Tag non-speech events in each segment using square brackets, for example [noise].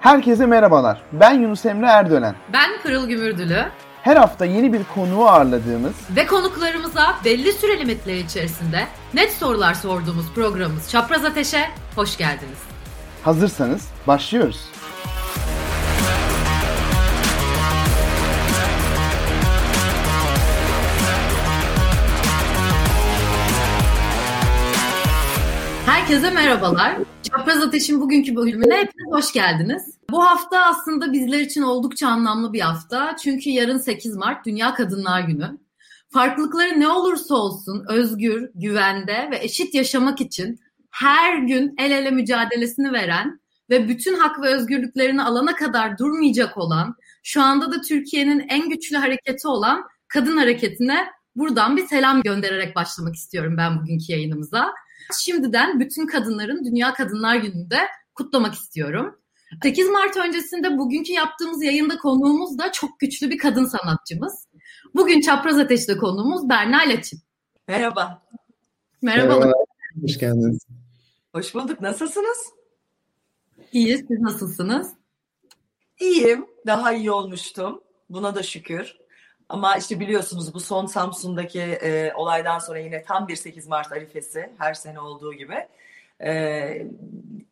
Herkese merhabalar. Ben Yunus Emre Erdönen. Ben Pırıl Gümürdülü. Her hafta yeni bir konuğu ağırladığımız ve konuklarımıza belli süre limitleri içerisinde net sorular sorduğumuz programımız Çapraz Ateş'e hoş geldiniz. Hazırsanız başlıyoruz. Herkese merhabalar. Çapraz Ateş'in bugünkü bölümüne hepiniz hoş geldiniz. Bu hafta aslında bizler için oldukça anlamlı bir hafta. Çünkü yarın 8 Mart Dünya Kadınlar Günü. Farklılıkları ne olursa olsun özgür, güvende ve eşit yaşamak için her gün el ele mücadelesini veren ve bütün hak ve özgürlüklerini alana kadar durmayacak olan, şu anda da Türkiye'nin en güçlü hareketi olan kadın hareketine buradan bir selam göndererek başlamak istiyorum ben bugünkü yayınımıza. Şimdiden bütün kadınların Dünya Kadınlar Günü'nde kutlamak istiyorum. 8 Mart öncesinde bugünkü yaptığımız yayında konuğumuz da çok güçlü bir kadın sanatçımız. Bugün Çapraz Ateş'te konuğumuz Berna Laçin. Merhaba. Merhabalar. Merhaba. Hoş geldiniz. Hoş bulduk. Nasılsınız? İyiyiz. Siz nasılsınız? İyiyim. Daha iyi olmuştum. Buna da şükür. Ama işte biliyorsunuz bu son Samsun'daki e, olaydan sonra yine tam bir 8 Mart arifesi her sene olduğu gibi e,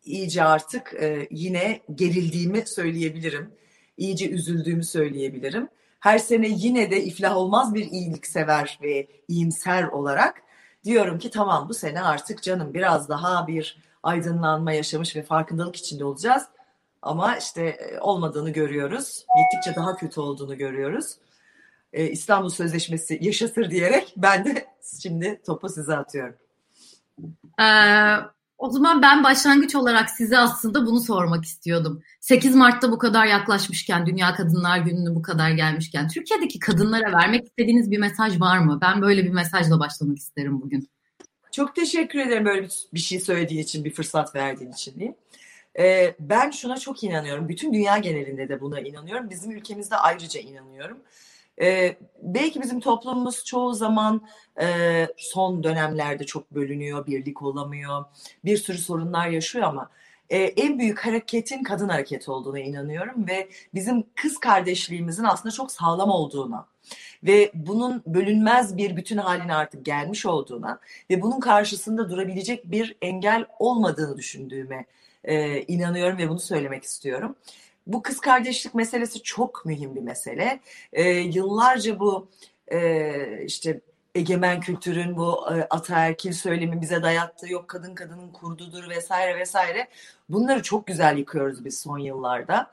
iyice artık e, yine gerildiğimi söyleyebilirim. İyice üzüldüğümü söyleyebilirim. Her sene yine de iflah olmaz bir iyiliksever ve iyimser olarak diyorum ki tamam bu sene artık canım biraz daha bir aydınlanma yaşamış ve farkındalık içinde olacağız. Ama işte e, olmadığını görüyoruz. Gittikçe daha kötü olduğunu görüyoruz e, İstanbul Sözleşmesi yaşasır diyerek ben de [laughs] şimdi topu size atıyorum. Ee, o zaman ben başlangıç olarak size aslında bunu sormak istiyordum. 8 Mart'ta bu kadar yaklaşmışken, Dünya Kadınlar Günü'nü bu kadar gelmişken Türkiye'deki kadınlara vermek istediğiniz bir mesaj var mı? Ben böyle bir mesajla başlamak isterim bugün. Çok teşekkür ederim böyle bir şey söylediğin için, bir fırsat verdiğin için diye. Ee, ben şuna çok inanıyorum. Bütün dünya genelinde de buna inanıyorum. Bizim ülkemizde ayrıca inanıyorum. E, belki bizim toplumumuz çoğu zaman e, son dönemlerde çok bölünüyor, birlik olamıyor, bir sürü sorunlar yaşıyor ama e, en büyük hareketin kadın hareketi olduğuna inanıyorum ve bizim kız kardeşliğimizin aslında çok sağlam olduğuna ve bunun bölünmez bir bütün haline artık gelmiş olduğuna ve bunun karşısında durabilecek bir engel olmadığını düşündüğüme e, inanıyorum ve bunu söylemek istiyorum bu kız kardeşlik meselesi çok mühim bir mesele. E, yıllarca bu e, işte egemen kültürün bu e, ataerkil söylemi bize dayattığı yok kadın kadının kurdudur vesaire vesaire bunları çok güzel yıkıyoruz biz son yıllarda.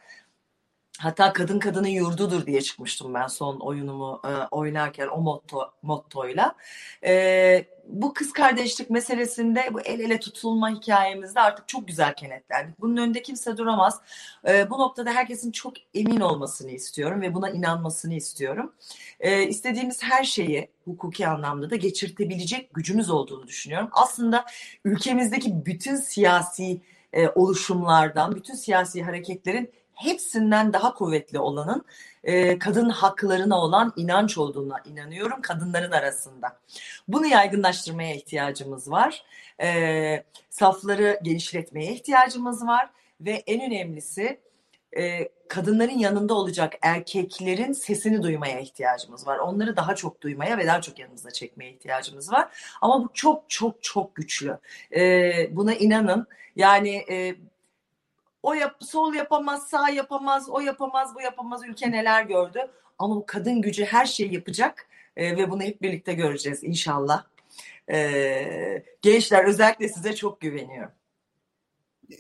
Hatta kadın kadının yurdudur diye çıkmıştım ben son oyunumu e, oynarken o motto mottoyla. E, bu kız kardeşlik meselesinde bu el ele tutulma hikayemizde artık çok güzel kenetlendik. Bunun önünde kimse duramaz. E, bu noktada herkesin çok emin olmasını istiyorum ve buna inanmasını istiyorum. E, istediğimiz her şeyi hukuki anlamda da geçirtebilecek gücümüz olduğunu düşünüyorum. Aslında ülkemizdeki bütün siyasi e, oluşumlardan, bütün siyasi hareketlerin hepsinden daha kuvvetli olanın e, kadın haklarına olan inanç olduğuna inanıyorum kadınların arasında. Bunu yaygınlaştırmaya ihtiyacımız var. E, safları genişletmeye ihtiyacımız var ve en önemlisi e, kadınların yanında olacak erkeklerin sesini duymaya ihtiyacımız var. Onları daha çok duymaya ve daha çok yanımıza çekmeye ihtiyacımız var. Ama bu çok çok çok güçlü. E, buna inanın. Yani e, o yap, sol yapamaz, sağ yapamaz, o yapamaz, bu yapamaz. Ülke neler gördü. Ama bu kadın gücü her şeyi yapacak e, ve bunu hep birlikte göreceğiz inşallah. E, gençler özellikle size çok güveniyorum.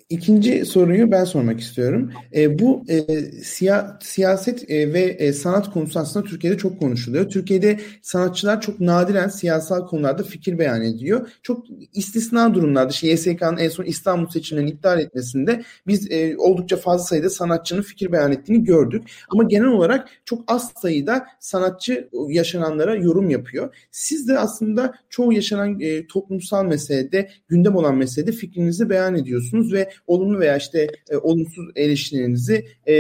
İkinci soruyu ben sormak istiyorum. E, bu e, siya, siyaset e, ve e, sanat konusu aslında Türkiye'de çok konuşuluyor. Türkiye'de sanatçılar çok nadiren siyasal konularda fikir beyan ediyor. Çok istisna durumlarda, işte YSK'nın en son İstanbul seçimlerini iptal etmesinde biz e, oldukça fazla sayıda sanatçının fikir beyan ettiğini gördük. Ama genel olarak çok az sayıda sanatçı yaşananlara yorum yapıyor. Siz de aslında çoğu yaşanan e, toplumsal meselede, gündem olan meselede fikrinizi beyan ediyorsunuz ve olumlu veya işte e, olumsuz eleştirilerinizi e,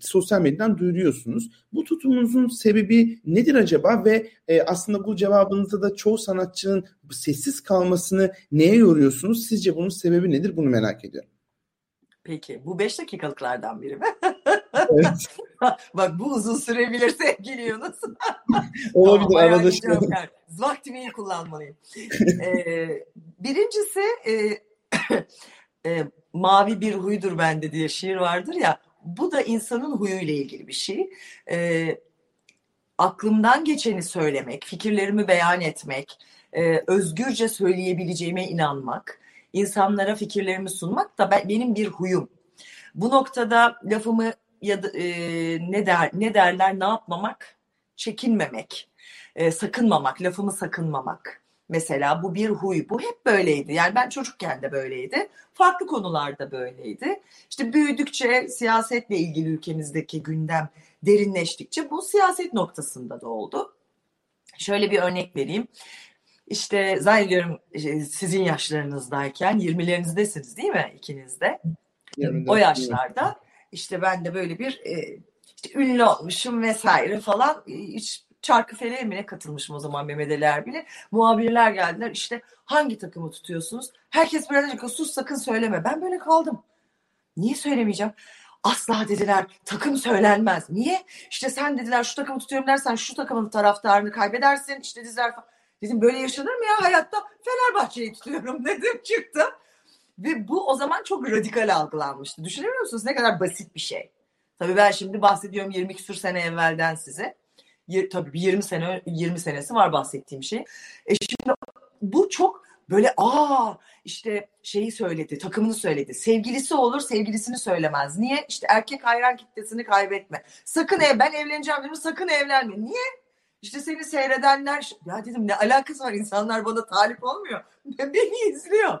sosyal medyadan duyuruyorsunuz. Bu tutumunuzun sebebi nedir acaba ve e, aslında bu cevabınızda da çoğu sanatçının sessiz kalmasını neye yoruyorsunuz? Sizce bunun sebebi nedir? Bunu merak ediyorum. Peki bu beş dakikalıklardan biri mi? evet. [laughs] Bak bu uzun sürebilir sevgili Yunus. [laughs] Olabilir tamam, arada şey. Vaktimi iyi kullanmalıyım. ee, birincisi e, e, mavi bir huydur bende diye şiir vardır ya. Bu da insanın huyuyla ilgili bir şey. E, aklımdan geçeni söylemek, fikirlerimi beyan etmek, e, özgürce söyleyebileceğime inanmak, insanlara fikirlerimi sunmak da ben, benim bir huyum. Bu noktada lafımı ya da e, ne der ne derler ne yapmamak, çekinmemek, e, sakınmamak, lafımı sakınmamak. Mesela bu bir huy. Bu hep böyleydi. Yani ben çocukken de böyleydi. Farklı konularda böyleydi. İşte büyüdükçe siyasetle ilgili ülkemizdeki gündem derinleştikçe bu siyaset noktasında da oldu. Şöyle bir örnek vereyim. İşte zannediyorum e, sizin yaşlarınızdayken 20'lerinizdesiniz değil mi ikiniz de? o yaşlarda işte ben de böyle bir e, işte ünlü olmuşum vesaire falan hiç çarkı feleğe mi ne katılmışım o zaman Mehmet Ali Erbil'e. Muhabirler geldiler işte hangi takımı tutuyorsunuz? Herkes dedi sus sakın söyleme. Ben böyle kaldım. Niye söylemeyeceğim? Asla dediler takım söylenmez. Niye? İşte sen dediler şu takımı tutuyorum dersen şu takımın taraftarını kaybedersin. İşte diziler falan. Dedim böyle yaşanır mı ya hayatta? Fenerbahçe'yi tutuyorum [laughs] dedim çıktım. Ve bu o zaman çok radikal algılanmıştı. Düşünebiliyor musunuz ne kadar basit bir şey. Tabii ben şimdi bahsediyorum 20 küsur sene evvelden size. Tabii bir 20 sene 20 senesi var bahsettiğim şey. E şimdi bu çok böyle aa işte şeyi söyledi, takımını söyledi. Sevgilisi olur, sevgilisini söylemez. Niye? İşte erkek hayran kitlesini kaybetme. Sakın ev, ben evleneceğim dedim, sakın evlenme. Niye? İşte seni seyredenler, ya dedim ne alakası var insanlar bana talip olmuyor. [laughs] Beni izliyor.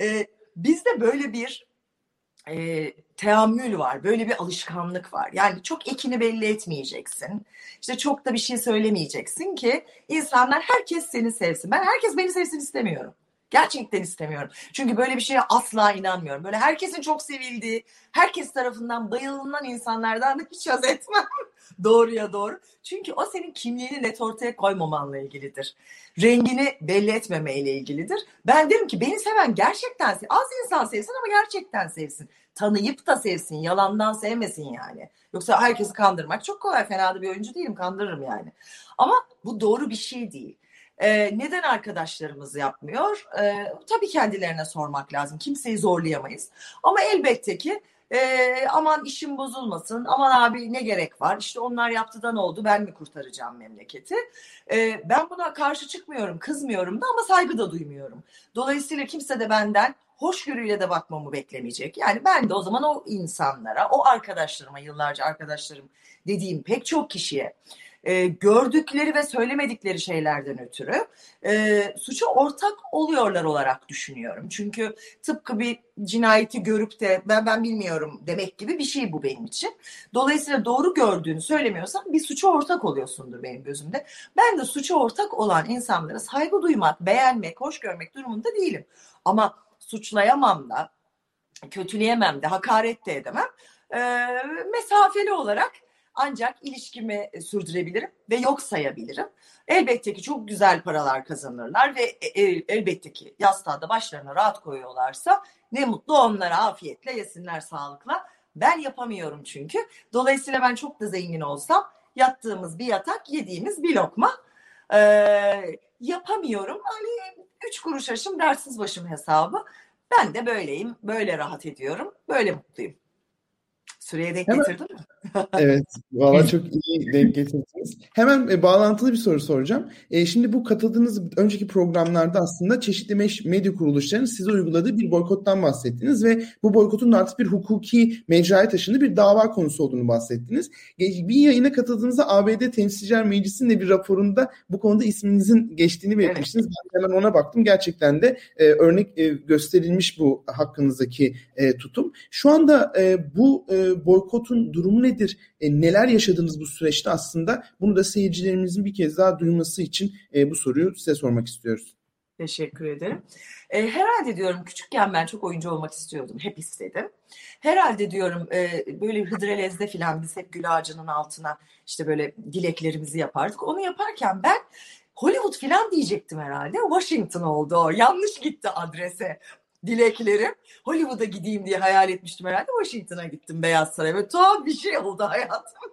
Ee, bizde böyle bir e, teamül var. Böyle bir alışkanlık var. Yani çok ekini belli etmeyeceksin. İşte çok da bir şey söylemeyeceksin ki insanlar herkes seni sevsin. Ben herkes beni sevsin istemiyorum. Gerçekten istemiyorum. Çünkü böyle bir şeye asla inanmıyorum. Böyle herkesin çok sevildiği, herkes tarafından bayılınan insanlardan da hiç haz etmem. [laughs] Doğruya doğru. Çünkü o senin kimliğini net ortaya koymamanla ilgilidir. Rengini belli etmemeyle ilgilidir. Ben derim ki beni seven gerçekten az insan sevsin ama gerçekten sevsin. Tanıyıp da sevsin, yalandan sevmesin yani. Yoksa herkesi kandırmak çok kolay. Fena da bir oyuncu değilim, kandırırım yani. Ama bu doğru bir şey değil. Ee, neden arkadaşlarımız yapmıyor? Ee, tabii kendilerine sormak lazım. Kimseyi zorlayamayız. Ama elbette ki e, aman işim bozulmasın, aman abi ne gerek var, işte onlar yaptı da ne oldu, ben mi kurtaracağım memleketi? E, ben buna karşı çıkmıyorum, kızmıyorum da ama saygı da duymuyorum. Dolayısıyla kimse de benden hoşgörüyle de bakmamı beklemeyecek. Yani ben de o zaman o insanlara, o arkadaşlarıma, yıllarca arkadaşlarım dediğim pek çok kişiye e, gördükleri ve söylemedikleri şeylerden ötürü e, suça ortak oluyorlar olarak düşünüyorum. Çünkü tıpkı bir cinayeti görüp de ben ben bilmiyorum demek gibi bir şey bu benim için. Dolayısıyla doğru gördüğünü söylemiyorsan bir suça ortak oluyorsundur benim gözümde. Ben de suça ortak olan insanlara saygı duymak, beğenmek, hoş görmek durumunda değilim. Ama suçlayamam da, kötüleyemem de, hakaret de edemem. E, mesafeli olarak ancak ilişkimi sürdürebilirim ve yok sayabilirim. Elbette ki çok güzel paralar kazanırlar ve e, e, elbette ki yastığa da başlarına rahat koyuyorlarsa ne mutlu onlara afiyetle yesinler sağlıkla. Ben yapamıyorum çünkü. Dolayısıyla ben çok da zengin olsam yattığımız bir yatak yediğimiz bir lokma. Ee, yapamıyorum. Hani üç kuruş aşım dersiz başım hesabı. Ben de böyleyim. Böyle rahat ediyorum. Böyle mutluyum. Süreye denk Hemen, getirdin mi? [laughs] evet. Valla çok iyi denk getirdiniz. Hemen e, bağlantılı bir soru soracağım. E, şimdi bu katıldığınız önceki programlarda aslında çeşitli medya kuruluşlarının size uyguladığı bir boykottan bahsettiniz ve bu boykotun artık bir hukuki mecraya taşındığı bir dava konusu olduğunu bahsettiniz. Bir yayına katıldığınızda ABD Temsilciler Meclisi'nin de bir raporunda bu konuda isminizin geçtiğini belirtmiştiniz. Evet. Ben hemen ona baktım. Gerçekten de e, örnek e, gösterilmiş bu hakkınızdaki e, tutum. Şu anda e, bu e, boykotun durumu nedir? E, neler yaşadınız bu süreçte aslında? Bunu da seyircilerimizin bir kez daha duyması için e, bu soruyu size sormak istiyoruz. Teşekkür ederim. E, herhalde diyorum küçükken ben çok oyuncu olmak istiyordum. Hep istedim. Herhalde diyorum e, böyle hıdrellezde falan biz hep gül ağacının altına işte böyle dileklerimizi yapardık. Onu yaparken ben Hollywood falan diyecektim herhalde. Washington oldu o. Yanlış gitti adrese. Dileklerim. Hollywood'a gideyim diye hayal etmiştim herhalde. Washington'a gittim Beyaz Saray. Böyle tuhaf bir şey oldu hayatımda.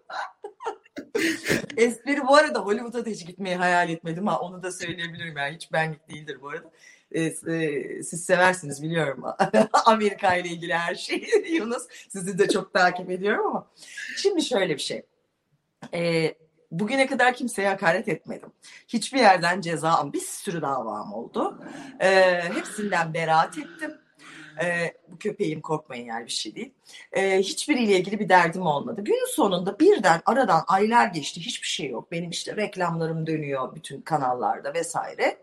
[laughs] Espri bu arada Hollywood'a da hiç gitmeyi hayal etmedim ha onu da söyleyebilirim yani hiç benlik değildir bu arada. E, e, siz seversiniz biliyorum [laughs] Amerika ile ilgili her şeyi [laughs] Yunus sizi de çok takip ediyorum ama şimdi şöyle bir şey e, bugüne kadar kimseye hakaret etmedim hiçbir yerden ceza bir sürü davam oldu e, hepsinden beraat ettim e, bu köpeğim korkmayın yani bir şey değil. E, hiçbiriyle ilgili bir derdim olmadı. Günün sonunda birden aradan aylar geçti. Hiçbir şey yok. Benim işte reklamlarım dönüyor bütün kanallarda vesaire.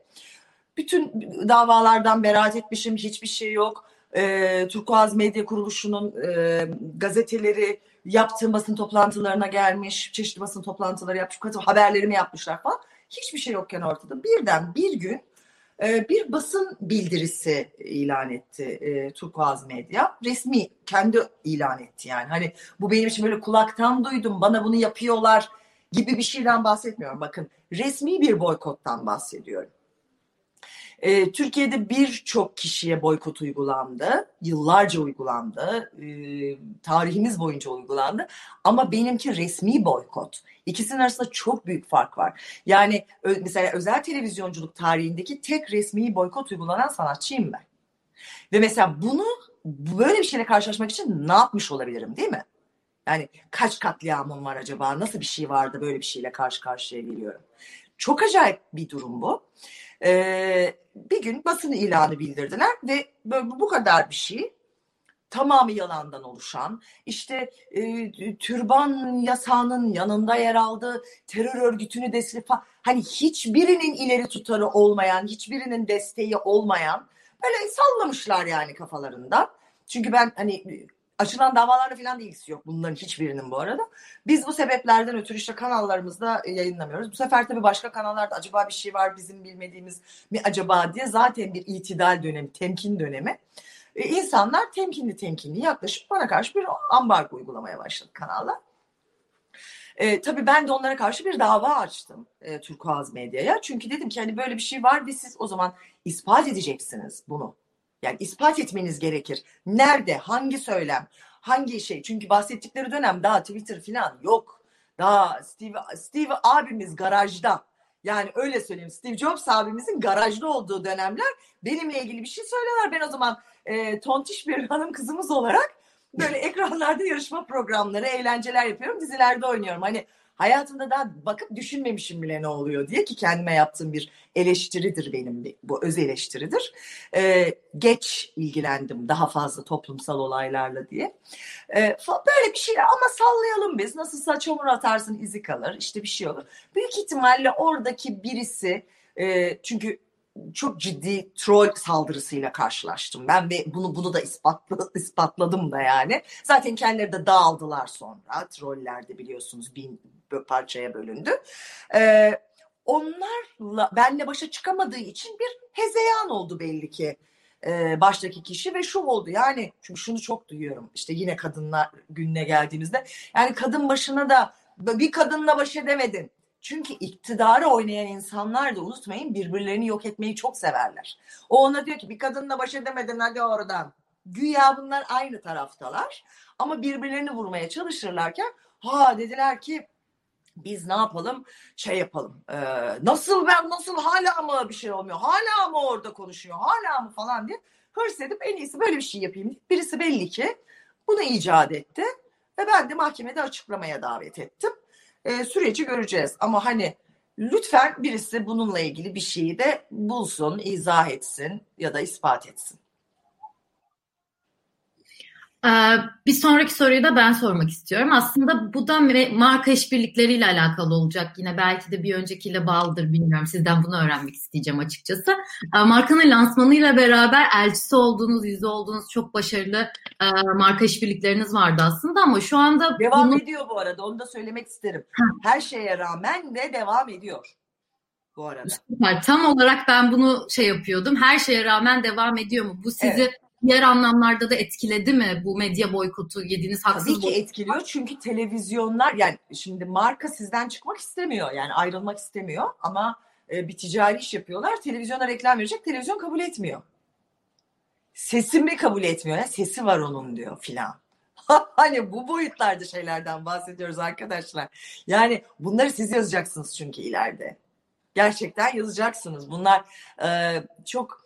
Bütün davalardan beraat etmişim. Hiçbir şey yok. E, Turkuaz Medya Kuruluşu'nun e, gazeteleri yaptığım basın toplantılarına gelmiş. Çeşitli basın toplantıları yapmış. Haberlerimi yapmışlar falan. Hiçbir şey yokken ortada. Birden bir gün ee, bir basın bildirisi ilan etti e, Turkuaz Medya. Resmi kendi ilan etti yani. Hani bu benim için böyle kulaktan duydum bana bunu yapıyorlar gibi bir şeyden bahsetmiyorum. Bakın resmi bir boykottan bahsediyorum. E, Türkiye'de birçok kişiye boykot uygulandı. Yıllarca uygulandı. E, tarihimiz boyunca uygulandı. Ama benimki resmi boykot. İkisinin arasında çok büyük fark var. Yani mesela özel televizyonculuk tarihindeki tek resmi boykot uygulanan sanatçıyım ben. Ve mesela bunu böyle bir şeyle karşılaşmak için ne yapmış olabilirim değil mi? Yani kaç katliamım var acaba? Nasıl bir şey vardı böyle bir şeyle karşı karşıya geliyorum? Çok acayip bir durum bu. Ee, bir gün basın ilanı bildirdiler ve bu kadar bir şey tamamı yalandan oluşan işte e, türban yasağının yanında yer aldığı terör örgütünü destek hani hiçbirinin ileri tutarı olmayan hiçbirinin desteği olmayan böyle sallamışlar yani kafalarında. Çünkü ben hani açılan davalarla falan da ilgisi yok bunların hiçbirinin bu arada. Biz bu sebeplerden ötürü işte kanallarımızda yayınlamıyoruz. Bu sefer tabii başka kanallarda acaba bir şey var bizim bilmediğimiz mi acaba diye zaten bir itidal dönemi, temkin dönemi. Ee, insanlar temkinli temkinli yaklaşıp bana karşı bir ambargo uygulamaya başladı kanallar. E, tabii ben de onlara karşı bir dava açtım e, Turkuaz Medya'ya. Çünkü dedim ki hani böyle bir şey var ve siz o zaman ispat edeceksiniz bunu. Yani ispat etmeniz gerekir. Nerede, hangi söylem, hangi şey? Çünkü bahsettikleri dönem daha Twitter falan yok. Daha Steve, Steve abimiz garajda. Yani öyle söyleyeyim Steve Jobs abimizin garajda olduğu dönemler benimle ilgili bir şey söylerler. Ben o zaman e, tontiş bir hanım kızımız olarak böyle ekranlarda yarışma programları, eğlenceler yapıyorum. Dizilerde oynuyorum. Hani hayatımda daha bakıp düşünmemişim bile ne oluyor diye ki kendime yaptığım bir eleştiridir benim bu öz eleştiridir. Ee, geç ilgilendim daha fazla toplumsal olaylarla diye. Ee, böyle bir şey ama sallayalım biz. Nasılsa çamur atarsın izi kalır işte bir şey olur. Büyük ihtimalle oradaki birisi e, çünkü çok ciddi troll saldırısıyla karşılaştım ben ve bunu bunu da ispatla, ispatladım da yani. Zaten kendileri de dağıldılar sonra. Troller de biliyorsunuz bin parçaya bölündü. Ee, onlarla benle başa çıkamadığı için bir hezeyan oldu belli ki e, baştaki kişi ve şu oldu yani çünkü şunu çok duyuyorum işte yine kadınlar gününe geldiğimizde yani kadın başına da bir kadınla baş edemedin çünkü iktidarı oynayan insanlar da unutmayın birbirlerini yok etmeyi çok severler. O ona diyor ki bir kadınla baş edemedin hadi oradan. Güya bunlar aynı taraftalar ama birbirlerini vurmaya çalışırlarken ha dediler ki biz ne yapalım şey yapalım e, nasıl ben nasıl hala mı bir şey olmuyor hala mı orada konuşuyor hala mı falan diye hırs edip en iyisi böyle bir şey yapayım. Birisi belli ki bunu icat etti ve ben de mahkemede açıklamaya davet ettim e, süreci göreceğiz. Ama hani lütfen birisi bununla ilgili bir şeyi de bulsun, izah etsin ya da ispat etsin. Ee, bir sonraki soruyu da ben sormak istiyorum. Aslında bu da marka işbirlikleriyle alakalı olacak. Yine belki de bir öncekiyle bağlıdır bilmiyorum. Sizden bunu öğrenmek isteyeceğim açıkçası. Ee, markanın lansmanıyla beraber elçisi olduğunuz, yüzü olduğunuz çok başarılı e, marka işbirlikleriniz vardı aslında ama şu anda... Devam bunu... ediyor bu arada onu da söylemek isterim. Her şeye rağmen de devam ediyor bu arada. Süper. Tam olarak ben bunu şey yapıyordum. Her şeye rağmen devam ediyor mu? Bu sizi evet diğer anlamlarda da etkiledi mi bu medya boykotu yediğiniz haksız Tabii ki etkiliyor çünkü televizyonlar yani şimdi marka sizden çıkmak istemiyor yani ayrılmak istemiyor ama e, bir ticari iş yapıyorlar televizyona reklam verecek televizyon kabul etmiyor. sesimi kabul etmiyor. Ya, sesi var onun diyor filan. [laughs] hani bu boyutlarda şeylerden bahsediyoruz arkadaşlar. Yani bunları siz yazacaksınız çünkü ileride. Gerçekten yazacaksınız. Bunlar e, çok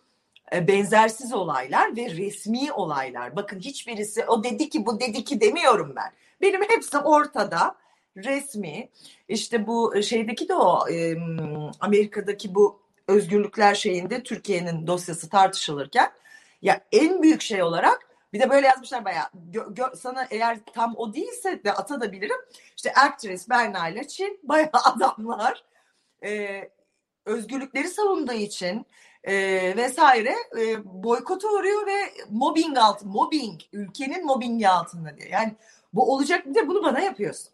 benzersiz olaylar ve resmi olaylar. Bakın hiçbirisi o dedi ki bu dedi ki demiyorum ben. Benim hepsi ortada resmi. İşte bu şeydeki de o e, Amerika'daki bu özgürlükler şeyinde Türkiye'nin dosyası tartışılırken ya en büyük şey olarak bir de böyle yazmışlar bayağı. Sana eğer tam o değilse de atabilirim. İşte actress Berna ile Çin bayağı [laughs] adamlar e, özgürlükleri savunduğu için e, vesaire e, boykota uğruyor ve mobbing alt mobbing ülkenin mobbingi altında diye. Yani bu olacak bir de bunu bana yapıyorsun.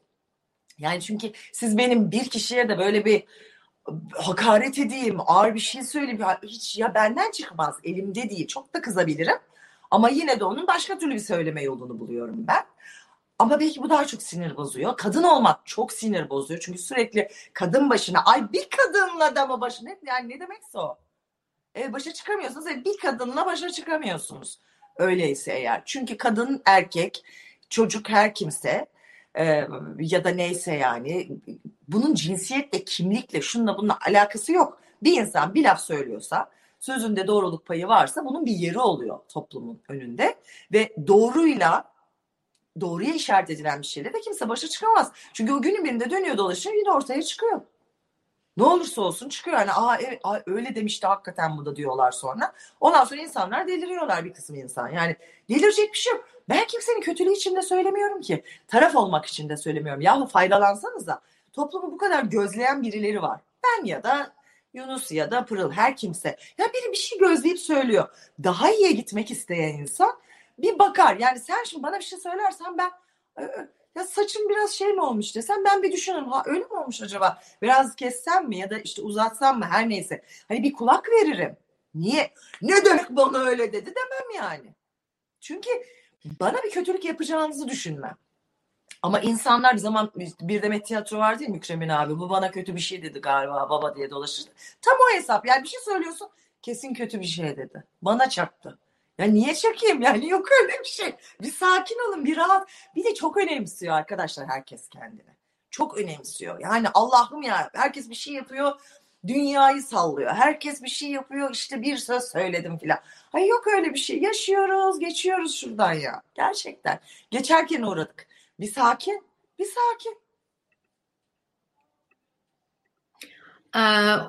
Yani çünkü siz benim bir kişiye de böyle bir hakaret edeyim, ağır bir şey söyleyeyim. Hiç ya benden çıkmaz, elimde değil. Çok da kızabilirim. Ama yine de onun başka türlü bir söyleme yolunu buluyorum ben. Ama belki bu daha çok sinir bozuyor. Kadın olmak çok sinir bozuyor. Çünkü sürekli kadın başına ay bir kadınla da mı başına yani ne demekse o. E, başa çıkamıyorsunuz. E, bir kadınla başa çıkamıyorsunuz. Öyleyse eğer. Çünkü kadın, erkek, çocuk her kimse e, ya da neyse yani bunun cinsiyetle, kimlikle, şununla bununla alakası yok. Bir insan bir laf söylüyorsa sözünde doğruluk payı varsa bunun bir yeri oluyor toplumun önünde ve doğruyla doğruya işaret edilen bir şeyle de kimse başa çıkamaz. Çünkü o günün birinde dönüyor dolaşıyor yine ortaya çıkıyor. Ne olursa olsun çıkıyor. Yani aa, evet, aa öyle demişti hakikaten bu da diyorlar sonra. Ondan sonra insanlar deliriyorlar bir kısım insan. Yani delirecek bir şey yok. Ben kimsenin kötülüğü için de söylemiyorum ki. Taraf olmak için de söylemiyorum. Yahu faydalansanız da toplumu bu kadar gözleyen birileri var. Ben ya da Yunus ya da Pırıl her kimse. Ya biri bir şey gözleyip söylüyor. Daha iyiye gitmek isteyen insan bir bakar. Yani sen şimdi bana bir şey söylersen ben ya saçım biraz şey mi olmuş desem ben bir düşünürüm. Ha öyle mi olmuş acaba? Biraz kessem mi ya da işte uzatsam mı her neyse. Hani bir kulak veririm. Niye? Ne demek bana öyle dedi demem yani. Çünkü bana bir kötülük yapacağınızı düşünmem. Ama insanlar bir zaman bir demet tiyatro var değil mi Mükremin abi? Bu bana kötü bir şey dedi galiba baba diye dolaşır. Tam o hesap. Yani bir şey söylüyorsun kesin kötü bir şey dedi. Bana çaktı. Ya niye çakayım yani yok öyle bir şey. Bir sakin olun bir rahat. Bir de çok önemsiyor arkadaşlar herkes kendini. Çok önemsiyor. Yani Allah'ım ya herkes bir şey yapıyor dünyayı sallıyor. Herkes bir şey yapıyor işte bir söz söyledim filan. Ay yok öyle bir şey. Yaşıyoruz, geçiyoruz şuradan ya. Gerçekten. Geçerken uğradık. Bir sakin, bir sakin. Ee,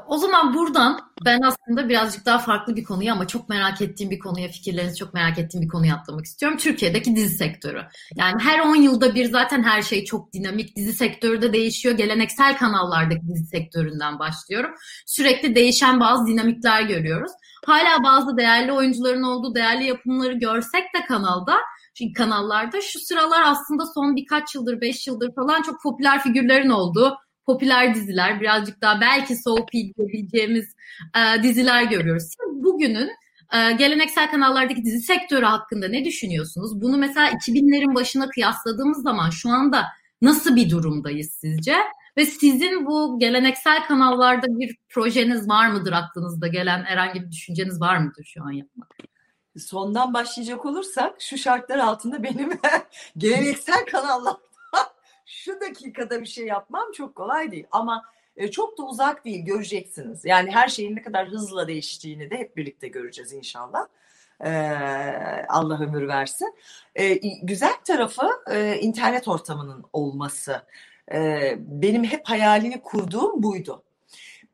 o zaman buradan ben aslında birazcık daha farklı bir konuya ama çok merak ettiğim bir konuya, fikirlerinizi çok merak ettiğim bir konuya atlamak istiyorum. Türkiye'deki dizi sektörü. Yani her 10 yılda bir zaten her şey çok dinamik. Dizi sektörü de değişiyor. Geleneksel kanallardaki dizi sektöründen başlıyorum. Sürekli değişen bazı dinamikler görüyoruz. Hala bazı değerli oyuncuların olduğu değerli yapımları görsek de kanalda kanallarda şu sıralar aslında son birkaç yıldır, beş yıldır falan çok popüler figürlerin olduğu popüler diziler, birazcık daha belki soğuk diyebileceğimiz e, diziler görüyoruz. Siz bugünün e, geleneksel kanallardaki dizi sektörü hakkında ne düşünüyorsunuz? Bunu mesela 2000'lerin başına kıyasladığımız zaman şu anda nasıl bir durumdayız sizce? Ve sizin bu geleneksel kanallarda bir projeniz var mıdır aklınızda gelen herhangi bir düşünceniz var mıdır şu an yapmak? Sondan başlayacak olursak şu şartlar altında benim [laughs] geleneksel kanallarda şu dakikada bir şey yapmam çok kolay değil ama e, çok da uzak değil göreceksiniz. Yani her şeyin ne kadar hızla değiştiğini de hep birlikte göreceğiz inşallah. Allah ömür versin. Ee, güzel tarafı e, internet ortamının olması. Benim hep hayalini kurduğum buydu.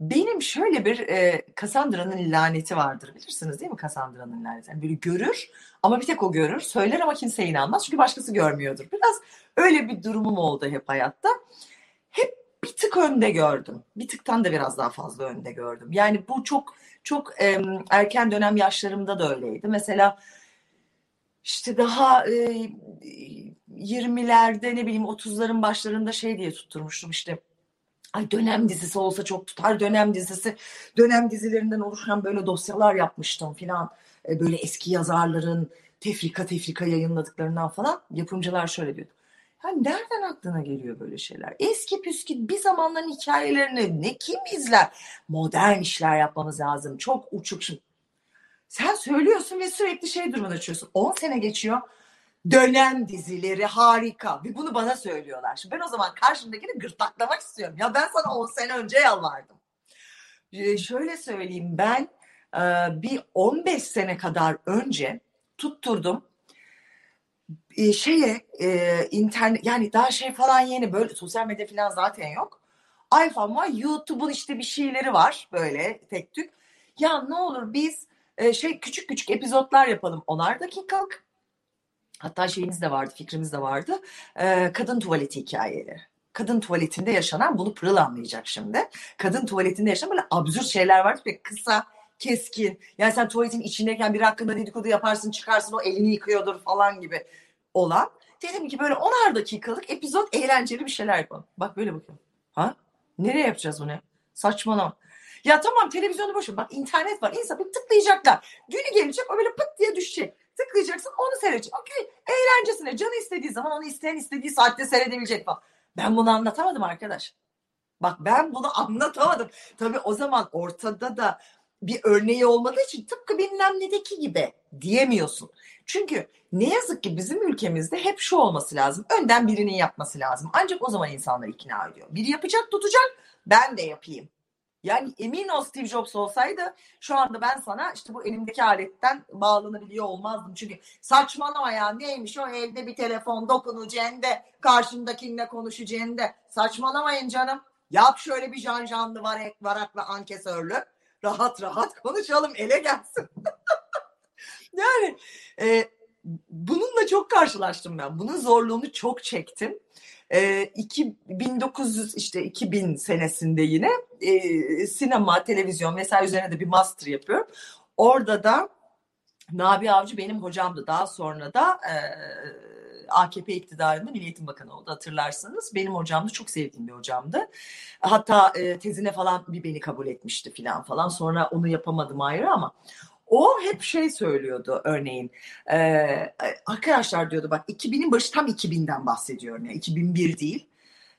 Benim şöyle bir e, Cassandra'nın laneti vardır bilirsiniz değil mi Cassandra'nın laneti? Yani böyle görür ama bir tek o görür. Söyler ama kimse inanmaz çünkü başkası görmüyordur. Biraz öyle bir durumum oldu hep hayatta. Hep bir tık önde gördüm. Bir tıktan da biraz daha fazla önde gördüm. Yani bu çok çok e, erken dönem yaşlarımda da öyleydi. Mesela işte daha e, 20'lerde ne bileyim 30'ların başlarında şey diye tutturmuştum işte Ay dönem dizisi olsa çok tutar dönem dizisi. Dönem dizilerinden oluşan böyle dosyalar yapmıştım filan. E, böyle eski yazarların tefrika tefrika yayınladıklarından falan yapımcılar şöyle diyordu. Yani nereden aklına geliyor böyle şeyler? Eski püskü bir zamanların hikayelerini ne kim izler? Modern işler yapmamız lazım. Çok uçuk. Şimdi Sen söylüyorsun ve sürekli şey durumuna açıyorsun. 10 sene geçiyor. Dönem dizileri harika. Ve bunu bana söylüyorlar. Şimdi ben o zaman karşımdakini gırtlaklamak istiyorum. Ya ben sana 10 sene önce yalvardım. Ee, şöyle söyleyeyim ben e, bir 15 sene kadar önce tutturdum e, şeye e, internet yani daha şey falan yeni böyle sosyal medya falan zaten yok. iPhone var YouTube'un işte bir şeyleri var böyle tek tük. Ya ne olur biz e, şey küçük küçük epizotlar yapalım onar dakikalık. Hatta şeyimiz de vardı fikrimiz de vardı. E, kadın tuvaleti hikayeleri kadın tuvaletinde yaşanan bunu Pırıl anlayacak şimdi. Kadın tuvaletinde yaşanan böyle absürt şeyler var. Ve kısa, keskin. Yani sen tuvaletin içindeyken bir hakkında dedikodu yaparsın çıkarsın o elini yıkıyordur falan gibi olan. Dedim ki böyle onar dakikalık epizod eğlenceli bir şeyler yapalım. Bak böyle bakıyorum. Ha? Nereye yapacağız bunu? Saçmalama. Ya tamam televizyonu boşver. Bak internet var. İnsan bir tıklayacaklar. Günü gelecek o böyle pıt diye düşecek. Tıklayacaksın onu seyredecek. Okey. Eğlencesine canı istediği zaman onu isteyen istediği saatte seyredebilecek falan. Ben bunu anlatamadım arkadaş. Bak ben bunu anlatamadım. Tabii o zaman ortada da bir örneği olmadığı için tıpkı bilmem nedeki gibi diyemiyorsun. Çünkü ne yazık ki bizim ülkemizde hep şu olması lazım. Önden birinin yapması lazım. Ancak o zaman insanlar ikna ediyor. Biri yapacak tutacak ben de yapayım. Yani emin ol Steve Jobs olsaydı şu anda ben sana işte bu elimdeki aletten bağlanabiliyor olmazdım. Çünkü saçmalama ya neymiş o elde bir telefon dokunacaksın de karşındakinle konuşacaksın de saçmalamayın canım. Yap şöyle bir janjanlı varak, varakla ankesörlü rahat rahat konuşalım ele gelsin. [laughs] yani e, bununla çok karşılaştım ben. Bunun zorluğunu çok çektim. E, 1900 işte 2000 senesinde yine e, sinema, televizyon vesaire üzerine de bir master yapıyorum. Orada da Nabi Avcı benim hocamdı. Daha sonra da e, AKP iktidarında Milli Eğitim Bakanı oldu hatırlarsınız. Benim hocamdı çok sevdiğim bir hocamdı. Hatta e, tezine falan bir beni kabul etmişti falan falan. Sonra onu yapamadım ayrı ama o hep şey söylüyordu örneğin. E, arkadaşlar diyordu bak 2000'in başı tam 2000'den bahsediyorum ya. 2001 değil.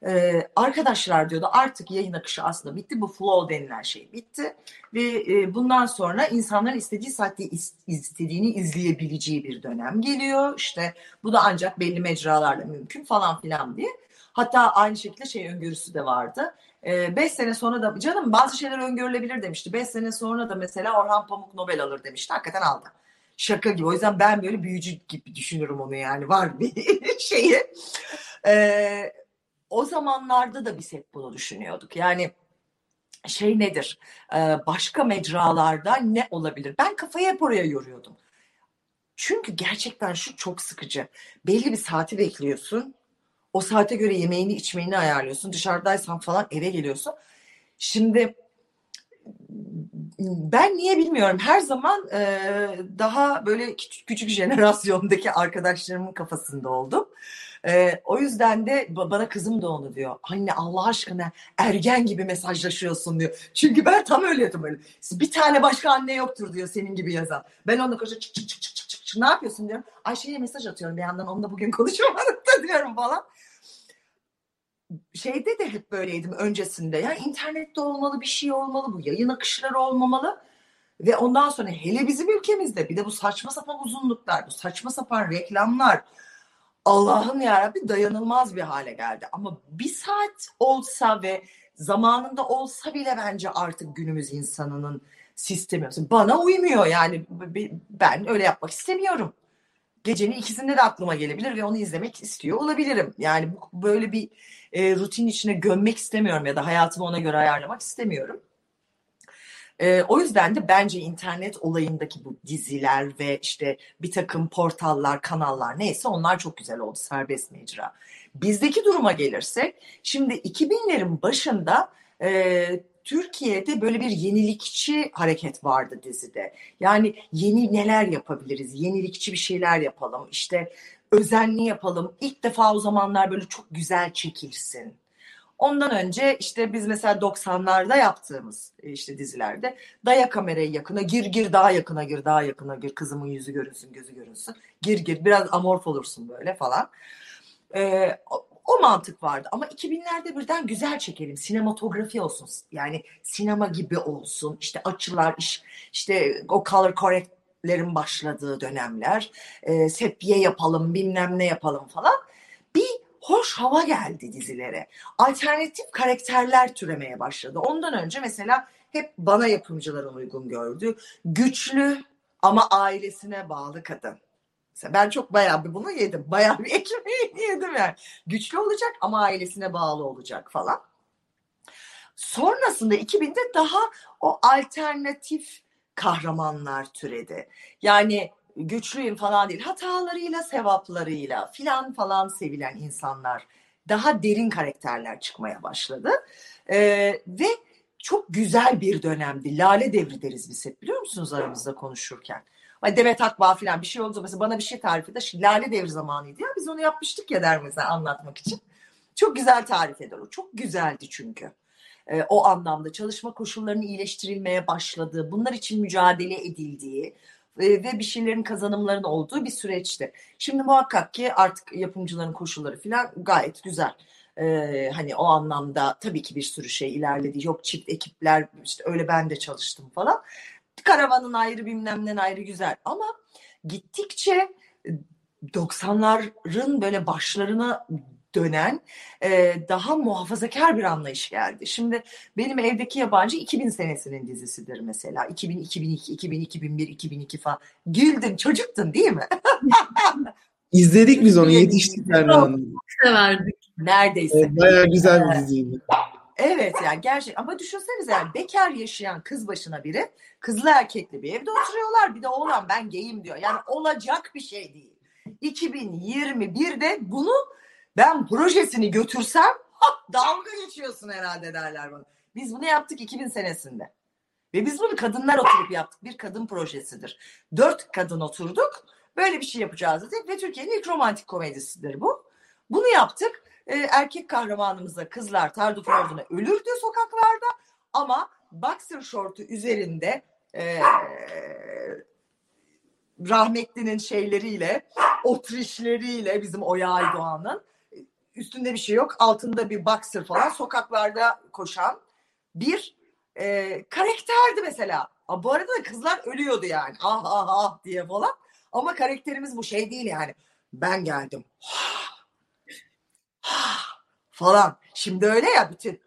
Ee, arkadaşlar diyordu artık yayın akışı aslında bitti. Bu flow denilen şey bitti. Ve e, bundan sonra insanların istediği saatte is, istediğini izleyebileceği bir dönem geliyor. İşte bu da ancak belli mecralarla mümkün falan filan diye. Hatta aynı şekilde şey öngörüsü de vardı. 5 ee, sene sonra da canım bazı şeyler öngörülebilir demişti. 5 sene sonra da mesela Orhan Pamuk Nobel alır demişti. Hakikaten aldı. Şaka gibi. O yüzden ben böyle büyücü gibi düşünürüm onu yani. Var bir [laughs] şeyi. Ee, o zamanlarda da biz hep bunu düşünüyorduk. Yani şey nedir? Ee, başka mecralarda ne olabilir? Ben kafayı hep oraya yoruyordum. Çünkü gerçekten şu çok sıkıcı. Belli bir saati bekliyorsun o saate göre yemeğini içmeyini ayarlıyorsun. Dışarıdaysan falan eve geliyorsun. Şimdi ben niye bilmiyorum. Her zaman e, daha böyle küçük, küçük jenerasyondaki arkadaşlarımın kafasında oldum. E, o yüzden de bana kızım da onu diyor. Anne Allah aşkına ergen gibi mesajlaşıyorsun diyor. Çünkü ben tam öyleydim öyle. Bir tane başka anne yoktur diyor senin gibi yazan. Ben onunla koşa çık çık çık çık çık çık ne yapıyorsun diyorum. Ayşe'ye mesaj atıyorum bir yandan onunla bugün konuşamadık da diyorum falan şeyde de hep böyleydim öncesinde. Ya internette olmalı bir şey olmalı bu yayın akışları olmamalı. Ve ondan sonra hele bizim ülkemizde bir de bu saçma sapan uzunluklar, bu saçma sapan reklamlar Allah'ım yarabbi dayanılmaz bir hale geldi. Ama bir saat olsa ve zamanında olsa bile bence artık günümüz insanının sistemi. Bana uymuyor yani ben öyle yapmak istemiyorum gecenin ikisinde de aklıma gelebilir ve onu izlemek istiyor olabilirim. Yani bu, böyle bir e, rutin içine gömmek istemiyorum ya da hayatımı ona göre ayarlamak istemiyorum. E, o yüzden de bence internet olayındaki bu diziler ve işte bir takım portallar, kanallar neyse onlar çok güzel oldu serbest mecra. Bizdeki duruma gelirsek şimdi 2000'lerin başında e, Türkiye'de böyle bir yenilikçi hareket vardı dizide. Yani yeni neler yapabiliriz? Yenilikçi bir şeyler yapalım. İşte özenli yapalım. İlk defa o zamanlar böyle çok güzel çekilsin. Ondan önce işte biz mesela 90'larda yaptığımız e, işte dizilerde daya kamerayı yakına gir gir daha yakına gir daha yakına gir kızımın yüzü görünsün gözü görünsün gir gir biraz amorf olursun böyle falan. Ee, o mantık vardı ama 2000'lerde birden güzel çekelim sinematografi olsun yani sinema gibi olsun işte açılar iş, işte o color correct dizilerin başladığı dönemler. E, sepye yapalım, bilmem ne yapalım falan. Bir hoş hava geldi dizilere. Alternatif karakterler türemeye başladı. Ondan önce mesela hep bana yapımcıların uygun gördü. Güçlü ama ailesine bağlı kadın. Mesela ben çok bayağı bir bunu yedim. Bayağı bir [laughs] ekmeği yedim yani. Güçlü olacak ama ailesine bağlı olacak falan. Sonrasında 2000'de daha o alternatif kahramanlar türedi. Yani güçlüyüm falan değil. Hatalarıyla, sevaplarıyla filan falan sevilen insanlar daha derin karakterler çıkmaya başladı. Ee, ve çok güzel bir dönemdi. Lale devri deriz biz hep biliyor musunuz aramızda konuşurken. Demet Akbağ falan bir şey oldu mesela bana bir şey tarif eder. Lale devri zamanıydı ya biz onu yapmıştık ya der mesela anlatmak için. Çok güzel tarif eder o. Çok güzeldi çünkü. Ee, o anlamda çalışma koşullarının iyileştirilmeye başladığı, bunlar için mücadele edildiği, e, ve bir şeylerin kazanımların olduğu bir süreçti. Şimdi muhakkak ki artık yapımcıların koşulları falan gayet güzel. Ee, hani o anlamda tabii ki bir sürü şey ilerledi. Yok çift ekipler işte öyle ben de çalıştım falan. Karavanın ayrı bilmem ayrı güzel ama gittikçe 90'ların böyle başlarına dönen e, daha muhafazakar bir anlayış geldi. Şimdi benim evdeki yabancı 2000 senesinin dizisidir mesela. 2000, 2002, 2000, 2001, 2002 falan. Güldün, çocuktun değil mi? [laughs] İzledik biz onu, yetiştik Erdoğan. Severdik. Neredeyse. Evet, bayağı güzel bir diziydi. Evet yani gerçek ama düşünsenize yani bekar yaşayan kız başına biri kızlı erkekli bir evde oturuyorlar bir de oğlan ben geyim diyor. Yani olacak bir şey değil. 2021'de bunu ben projesini götürsem dalga geçiyorsun herhalde derler bana. Biz bunu yaptık 2000 senesinde. Ve biz bunu kadınlar oturup yaptık. Bir kadın projesidir. Dört kadın oturduk. Böyle bir şey yapacağız dedik. Ve Türkiye'nin ilk romantik komedisidir bu. Bunu yaptık. Ee, erkek kahramanımıza kızlar tarduf orduna ölürdü sokaklarda. Ama boxer şortu üzerinde e, rahmetlinin şeyleriyle, otrişleriyle bizim Oya Aydoğan'ın üstünde bir şey yok. Altında bir boxer falan sokaklarda koşan bir e, karakterdi mesela. A, bu arada da kızlar ölüyordu yani. Ah ah ah diye falan. Ama karakterimiz bu şey değil yani. Ben geldim. Falan. Şimdi öyle ya bütün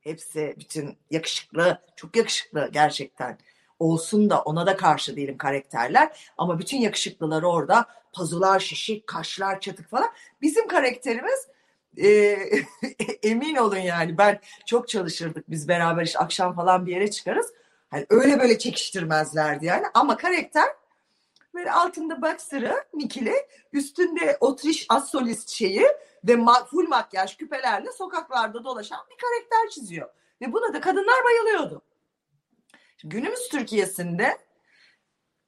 hepsi bütün yakışıklı, çok yakışıklı gerçekten olsun da ona da karşı değilim karakterler. Ama bütün yakışıklıları orada pazular şişik, kaşlar çatık falan. Bizim karakterimiz e, [laughs] emin olun yani ben çok çalışırdık biz beraber işte akşam falan bir yere çıkarız. Hani öyle böyle çekiştirmezlerdi yani ama karakter böyle altında boxer'ı nikili üstünde otriş as solist şeyi ve ma- full makyaj küpelerle sokaklarda dolaşan bir karakter çiziyor. Ve buna da kadınlar bayılıyordu. Günümüz Türkiye'sinde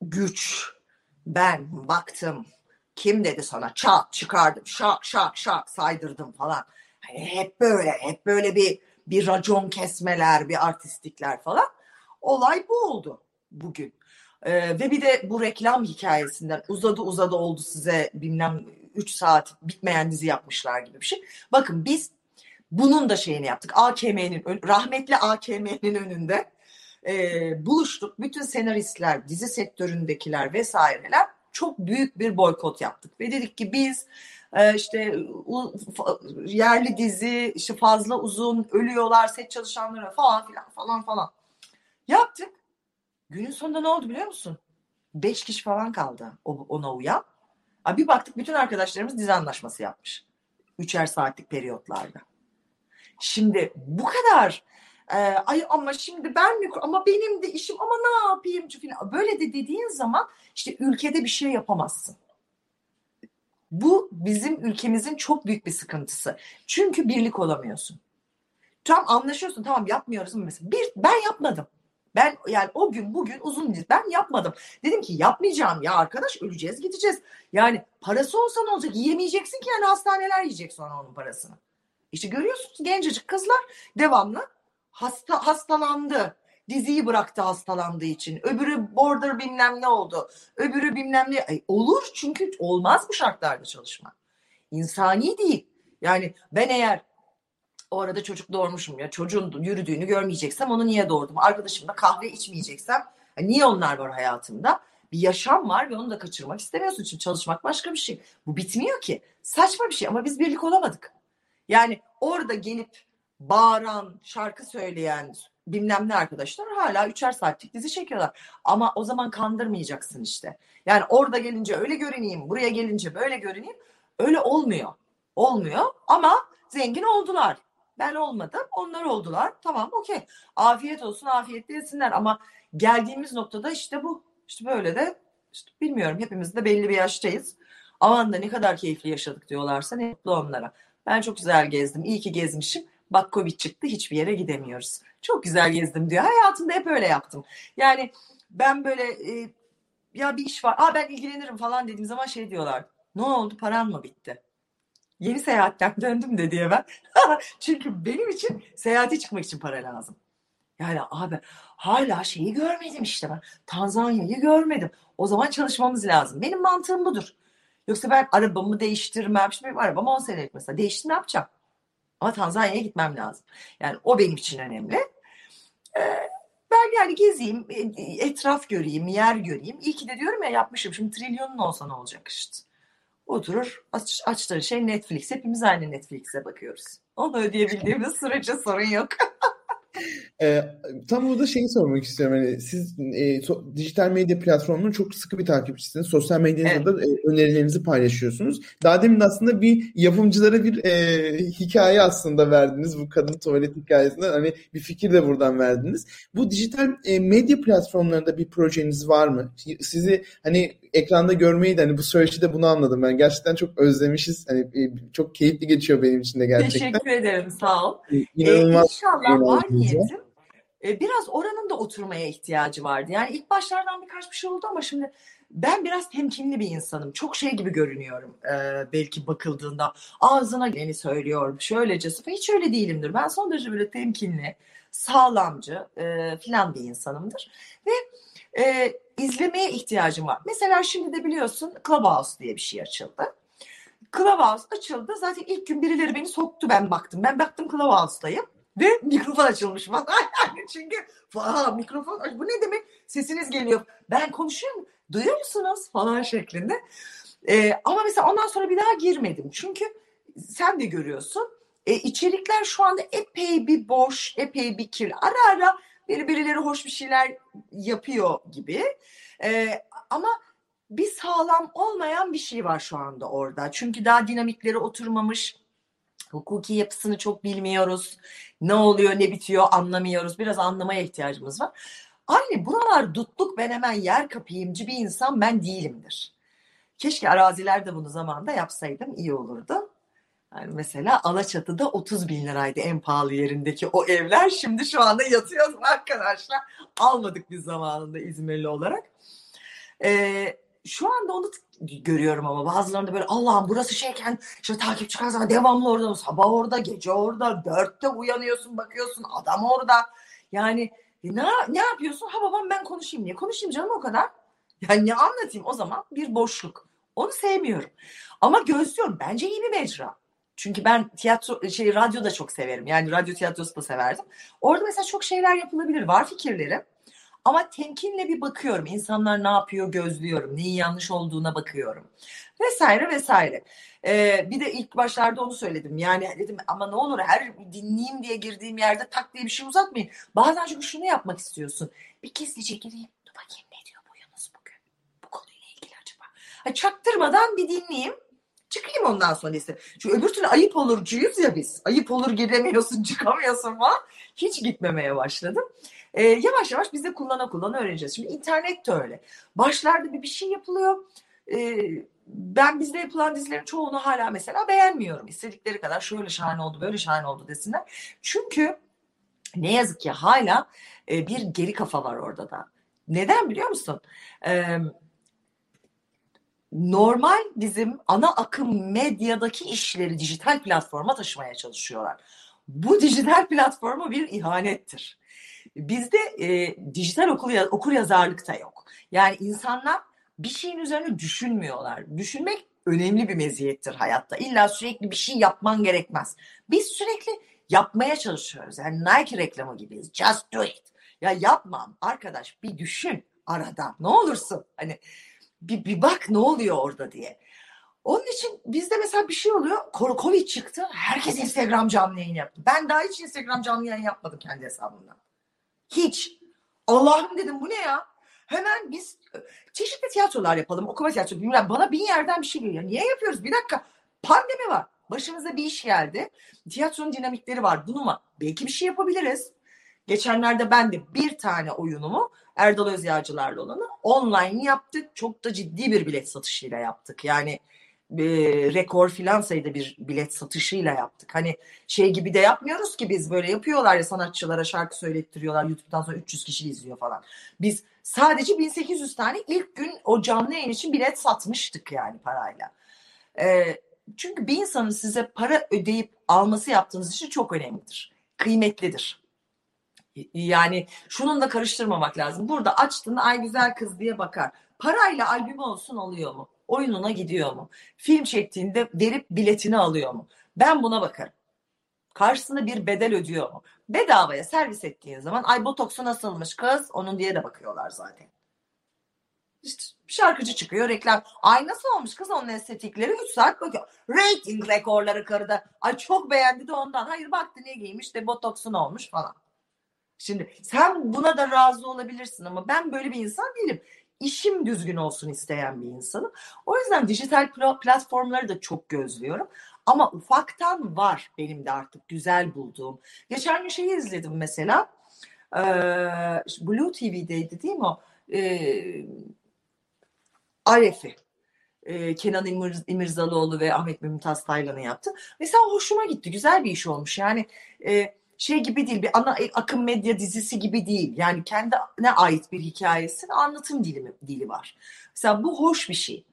güç, ben baktım, kim dedi sana çat çıkardım, şak şak şak saydırdım falan. Hani hep böyle, hep böyle bir bir racon kesmeler, bir artistikler falan. Olay bu oldu bugün. Ee, ve bir de bu reklam hikayesinden uzadı uzadı oldu size bilmem 3 saat bitmeyen dizi yapmışlar gibi bir şey. Bakın biz bunun da şeyini yaptık. AKM'nin rahmetli AKM'nin önünde e, buluştuk. Bütün senaristler, dizi sektöründekiler vesaireler çok büyük bir boykot yaptık. Ve dedik ki biz e, işte yerli dizi işte fazla uzun ölüyorlar set çalışanlara falan filan falan falan yaptık. Günün sonunda ne oldu biliyor musun? Beş kişi falan kaldı ona uyan. Bir baktık bütün arkadaşlarımız dizi anlaşması yapmış. Üçer saatlik periyotlarda. Şimdi bu kadar e, ay ama şimdi ben mi ama benim de işim ama ne yapayım falan. Böyle de dediğin zaman işte ülkede bir şey yapamazsın. Bu bizim ülkemizin çok büyük bir sıkıntısı. Çünkü birlik olamıyorsun. Tam anlaşıyorsun tamam yapmıyoruz mesela. Bir, ben yapmadım. Ben yani o gün bugün uzun ben yapmadım. Dedim ki yapmayacağım ya arkadaş öleceğiz gideceğiz. Yani parası olsa ne olacak yiyemeyeceksin ki yani hastaneler yiyecek sonra onun parasını. İşte görüyorsunuz gencecik kızlar devamlı hasta hastalandı. Diziyi bıraktı hastalandığı için. Öbürü border bilmem ne oldu. Öbürü bilmem ne. Ay, olur çünkü olmaz bu şartlarda çalışma. İnsani değil. Yani ben eğer o arada çocuk doğurmuşum ya çocuğun yürüdüğünü görmeyeceksem onu niye doğurdum? Arkadaşımla kahve içmeyeceksem Yani niye onlar var hayatımda? Bir yaşam var ve onu da kaçırmak istemiyorsun. Çünkü çalışmak başka bir şey. Bu bitmiyor ki. Saçma bir şey ama biz birlik olamadık. Yani orada gelip bağıran, şarkı söyleyen bilmem ne arkadaşlar hala üçer saatlik dizi çekiyorlar. Ama o zaman kandırmayacaksın işte. Yani orada gelince öyle görüneyim, buraya gelince böyle görüneyim. Öyle olmuyor. Olmuyor ama zengin oldular. Ben olmadım, onlar oldular. Tamam, okey. Afiyet olsun, afiyetle yesinler. Ama geldiğimiz noktada işte bu. İşte böyle de işte bilmiyorum hepimiz de belli bir yaştayız. Aman da ne kadar keyifli yaşadık diyorlarsa ne mutlu onlara. Ben çok güzel gezdim. İyi ki gezmişim. Bak Covid çıktı hiçbir yere gidemiyoruz. Çok güzel gezdim diyor. Hayatımda hep öyle yaptım. Yani ben böyle e, ya bir iş var. Aa ben ilgilenirim falan dediğim zaman şey diyorlar. Ne oldu paran mı bitti? Yeni seyahatten [laughs] döndüm de diye ben. [laughs] Çünkü benim için seyahate çıkmak için para lazım. Yani abi hala şeyi görmedim işte ben. Tanzanya'yı görmedim. O zaman çalışmamız lazım. Benim mantığım budur. Yoksa ben arabamı değiştirmem. Şimdi benim arabam 10 senelik mesela. Değişti ne yapacağım? Ama Tanzanya'ya gitmem lazım. Yani o benim için önemli. Ee, ben yani gezeyim, e, etraf göreyim, yer göreyim. İyi ki de diyorum ya yapmışım. Şimdi trilyonun olsa ne olacak işte. Oturur aç, açtığı şey Netflix. Hepimiz aynı Netflix'e bakıyoruz. Onu ödeyebildiğimiz [laughs] sürece sorun yok. E, tam burada şeyi sormak istiyorum. Yani siz e, so, dijital medya platformunun çok sıkı bir takipçisiniz. Sosyal medyanızda evet. da e, önerilerinizi paylaşıyorsunuz. Daha demin aslında bir yapımcılara bir e, hikaye aslında verdiniz. Bu kadın tuvalet hikayesinden hani bir fikir de buradan verdiniz. Bu dijital e, medya platformlarında bir projeniz var mı? Sizi hani ekranda görmeyi de hani bu söyleşide bunu anladım ben. Gerçekten çok özlemişiz. Hani e, çok keyifli geçiyor benim için de gerçekten. Teşekkür ederim. Sağ ol. E, inanılmaz. Ee, inşallah var niyetim. Ee, biraz oranın da oturmaya ihtiyacı vardı. Yani ilk başlardan birkaç bir şey oldu ama şimdi ben biraz temkinli bir insanım. Çok şey gibi görünüyorum e, belki bakıldığında. Ağzına geleni söylüyor, şöylece hiç öyle değilimdir. Ben son derece böyle temkinli, sağlamcı e, filan bir insanımdır. Ve e, izlemeye ihtiyacım var. Mesela şimdi de biliyorsun Clubhouse diye bir şey açıldı. Clubhouse açıldı. Zaten ilk gün birileri beni soktu ben baktım. Ben baktım Clubhouse'dayım. Ve mikrofon açılmış [laughs] falan. Çünkü falan mikrofon bu ne demek? Sesiniz geliyor. Ben konuşuyorum. Duyuyor musunuz? Falan şeklinde. Ee, ama mesela ondan sonra bir daha girmedim. Çünkü sen de görüyorsun. E, içerikler şu anda epey bir boş, epey bir kirli. Ara ara biri birileri hoş bir şeyler yapıyor gibi. E, ama bir sağlam olmayan bir şey var şu anda orada. Çünkü daha dinamikleri oturmamış Hukuki yapısını çok bilmiyoruz. Ne oluyor, ne bitiyor anlamıyoruz. Biraz anlamaya ihtiyacımız var. Aynı buralar dutluk ben hemen yer kapayımcı bir insan ben değilimdir. Keşke arazilerde bunu zamanda yapsaydım iyi olurdu. Yani mesela Alaçatı'da 30 bin liraydı en pahalı yerindeki o evler. Şimdi şu anda yatıyor arkadaşlar. Almadık biz zamanında İzmirli olarak. Ee, şu anda onu görüyorum ama bazılarında böyle Allah'ım burası şeyken işte takip çıkan zaman devamlı orada sabah orada gece orada dörtte uyanıyorsun bakıyorsun adam orada. Yani e, ne, ne yapıyorsun? Ha babam ben konuşayım. Niye konuşayım canım o kadar? Yani ne anlatayım? O zaman bir boşluk. Onu sevmiyorum. Ama gözlüyorum. Bence iyi bir mecra. Çünkü ben tiyatro şey radyo da çok severim. Yani radyo tiyatrosu da severdim. Orada mesela çok şeyler yapılabilir. Var fikirlerim ama temkinle bir bakıyorum. İnsanlar ne yapıyor gözlüyorum. Neyin yanlış olduğuna bakıyorum. Vesaire vesaire. Ee, bir de ilk başlarda onu söyledim. Yani dedim ama ne olur her dinleyeyim diye girdiğim yerde tak diye bir şey uzatmayın. Bazen çünkü şunu yapmak istiyorsun. Bir gizlice gireyim. Dur bakayım ne diyor bu Yunus bugün. Bu konuyla ilgili acaba. Ha, çaktırmadan bir dinleyeyim. Çıkayım ondan sonra lise. Çünkü öbür türlü ayıp olurcuyuz ya biz. Ayıp olur giremiyorsun [laughs] çıkamıyorsun falan. Hiç gitmemeye başladım. E, yavaş yavaş biz de kullana kullana öğreneceğiz. Şimdi internet de öyle. Başlarda bir bir şey yapılıyor. E, ben bizde yapılan dizilerin çoğunu hala mesela beğenmiyorum. İstedikleri kadar şöyle şahane oldu, böyle şahane oldu desinler. Çünkü ne yazık ki hala e, bir geri kafa var orada da. Neden biliyor musun? Ee, normal bizim ana akım medyadaki işleri dijital platforma taşımaya çalışıyorlar. Bu dijital platforma bir ihanettir. Bizde e, dijital okur, okur yazarlık da yok. Yani insanlar bir şeyin üzerine düşünmüyorlar. Düşünmek önemli bir meziyettir hayatta. İlla sürekli bir şey yapman gerekmez. Biz sürekli yapmaya çalışıyoruz. Yani Nike reklamı gibiyiz. Just do it. Ya yapmam arkadaş bir düşün. arada. Ne olursun. Hani bir, bir bak ne oluyor orada diye. Onun için bizde mesela bir şey oluyor. Covid çıktı. Herkes Instagram canlı yayın yaptı. Ben daha hiç Instagram canlı yayın yapmadım kendi hesabımdan. Hiç. Allah'ım dedim bu ne ya? Hemen biz e, çeşitli tiyatrolar yapalım. Okuma tiyatrosu bilmem. Bana bin yerden bir şey geliyor. Niye yapıyoruz? Bir dakika. Pandemi var. Başımıza bir iş geldi. Tiyatronun dinamikleri var. Bunu mu? Belki bir şey yapabiliriz. Geçenlerde ben de bir tane oyunumu Erdal Özyağcılarla olanı online yaptık. Çok da ciddi bir bilet satışıyla yaptık. Yani e, rekor filan sayıda bir bilet satışıyla yaptık. Hani şey gibi de yapmıyoruz ki biz böyle yapıyorlar ya sanatçılara şarkı söylettiriyorlar. YouTube'dan sonra 300 kişi izliyor falan. Biz sadece 1800 tane ilk gün o canlı yayın için bilet satmıştık yani parayla. E, çünkü bir insanın size para ödeyip alması yaptığınız için çok önemlidir. Kıymetlidir. Yani şunun da karıştırmamak lazım. Burada açtın ay güzel kız diye bakar. Parayla albüm olsun oluyor mu? Oyununa gidiyor mu? Film çektiğinde verip biletini alıyor mu? Ben buna bakarım. Karşısında bir bedel ödüyor mu? Bedavaya servis ettiğin zaman ay botoksu nasılmış kız? Onun diye de bakıyorlar zaten. İşte şarkıcı çıkıyor reklam. Ay nasıl olmuş kız onun estetikleri 3 saat bakıyor. Rating rekorları karıda. Ay çok beğendi de ondan. Hayır baktı ne giymiş de botoksun olmuş falan. Şimdi sen buna da razı olabilirsin ama ben böyle bir insan değilim. İşim düzgün olsun isteyen bir insanım. O yüzden dijital platformları da çok gözlüyorum. Ama ufaktan var benim de artık güzel bulduğum. Geçen gün şeyi izledim mesela. Ee, Blue TV'deydi değil mi o? Ee, Aref'i. Ee, Kenan İmir, İmirzalıoğlu ve Ahmet Mümtaz Taylan'ı yaptı. Mesela hoşuma gitti. Güzel bir iş olmuş. Yani e, şey gibi değil bir ana akım medya dizisi gibi değil. Yani kendine ait bir hikayesinin anlatım dili, dili var. Mesela bu hoş bir şey.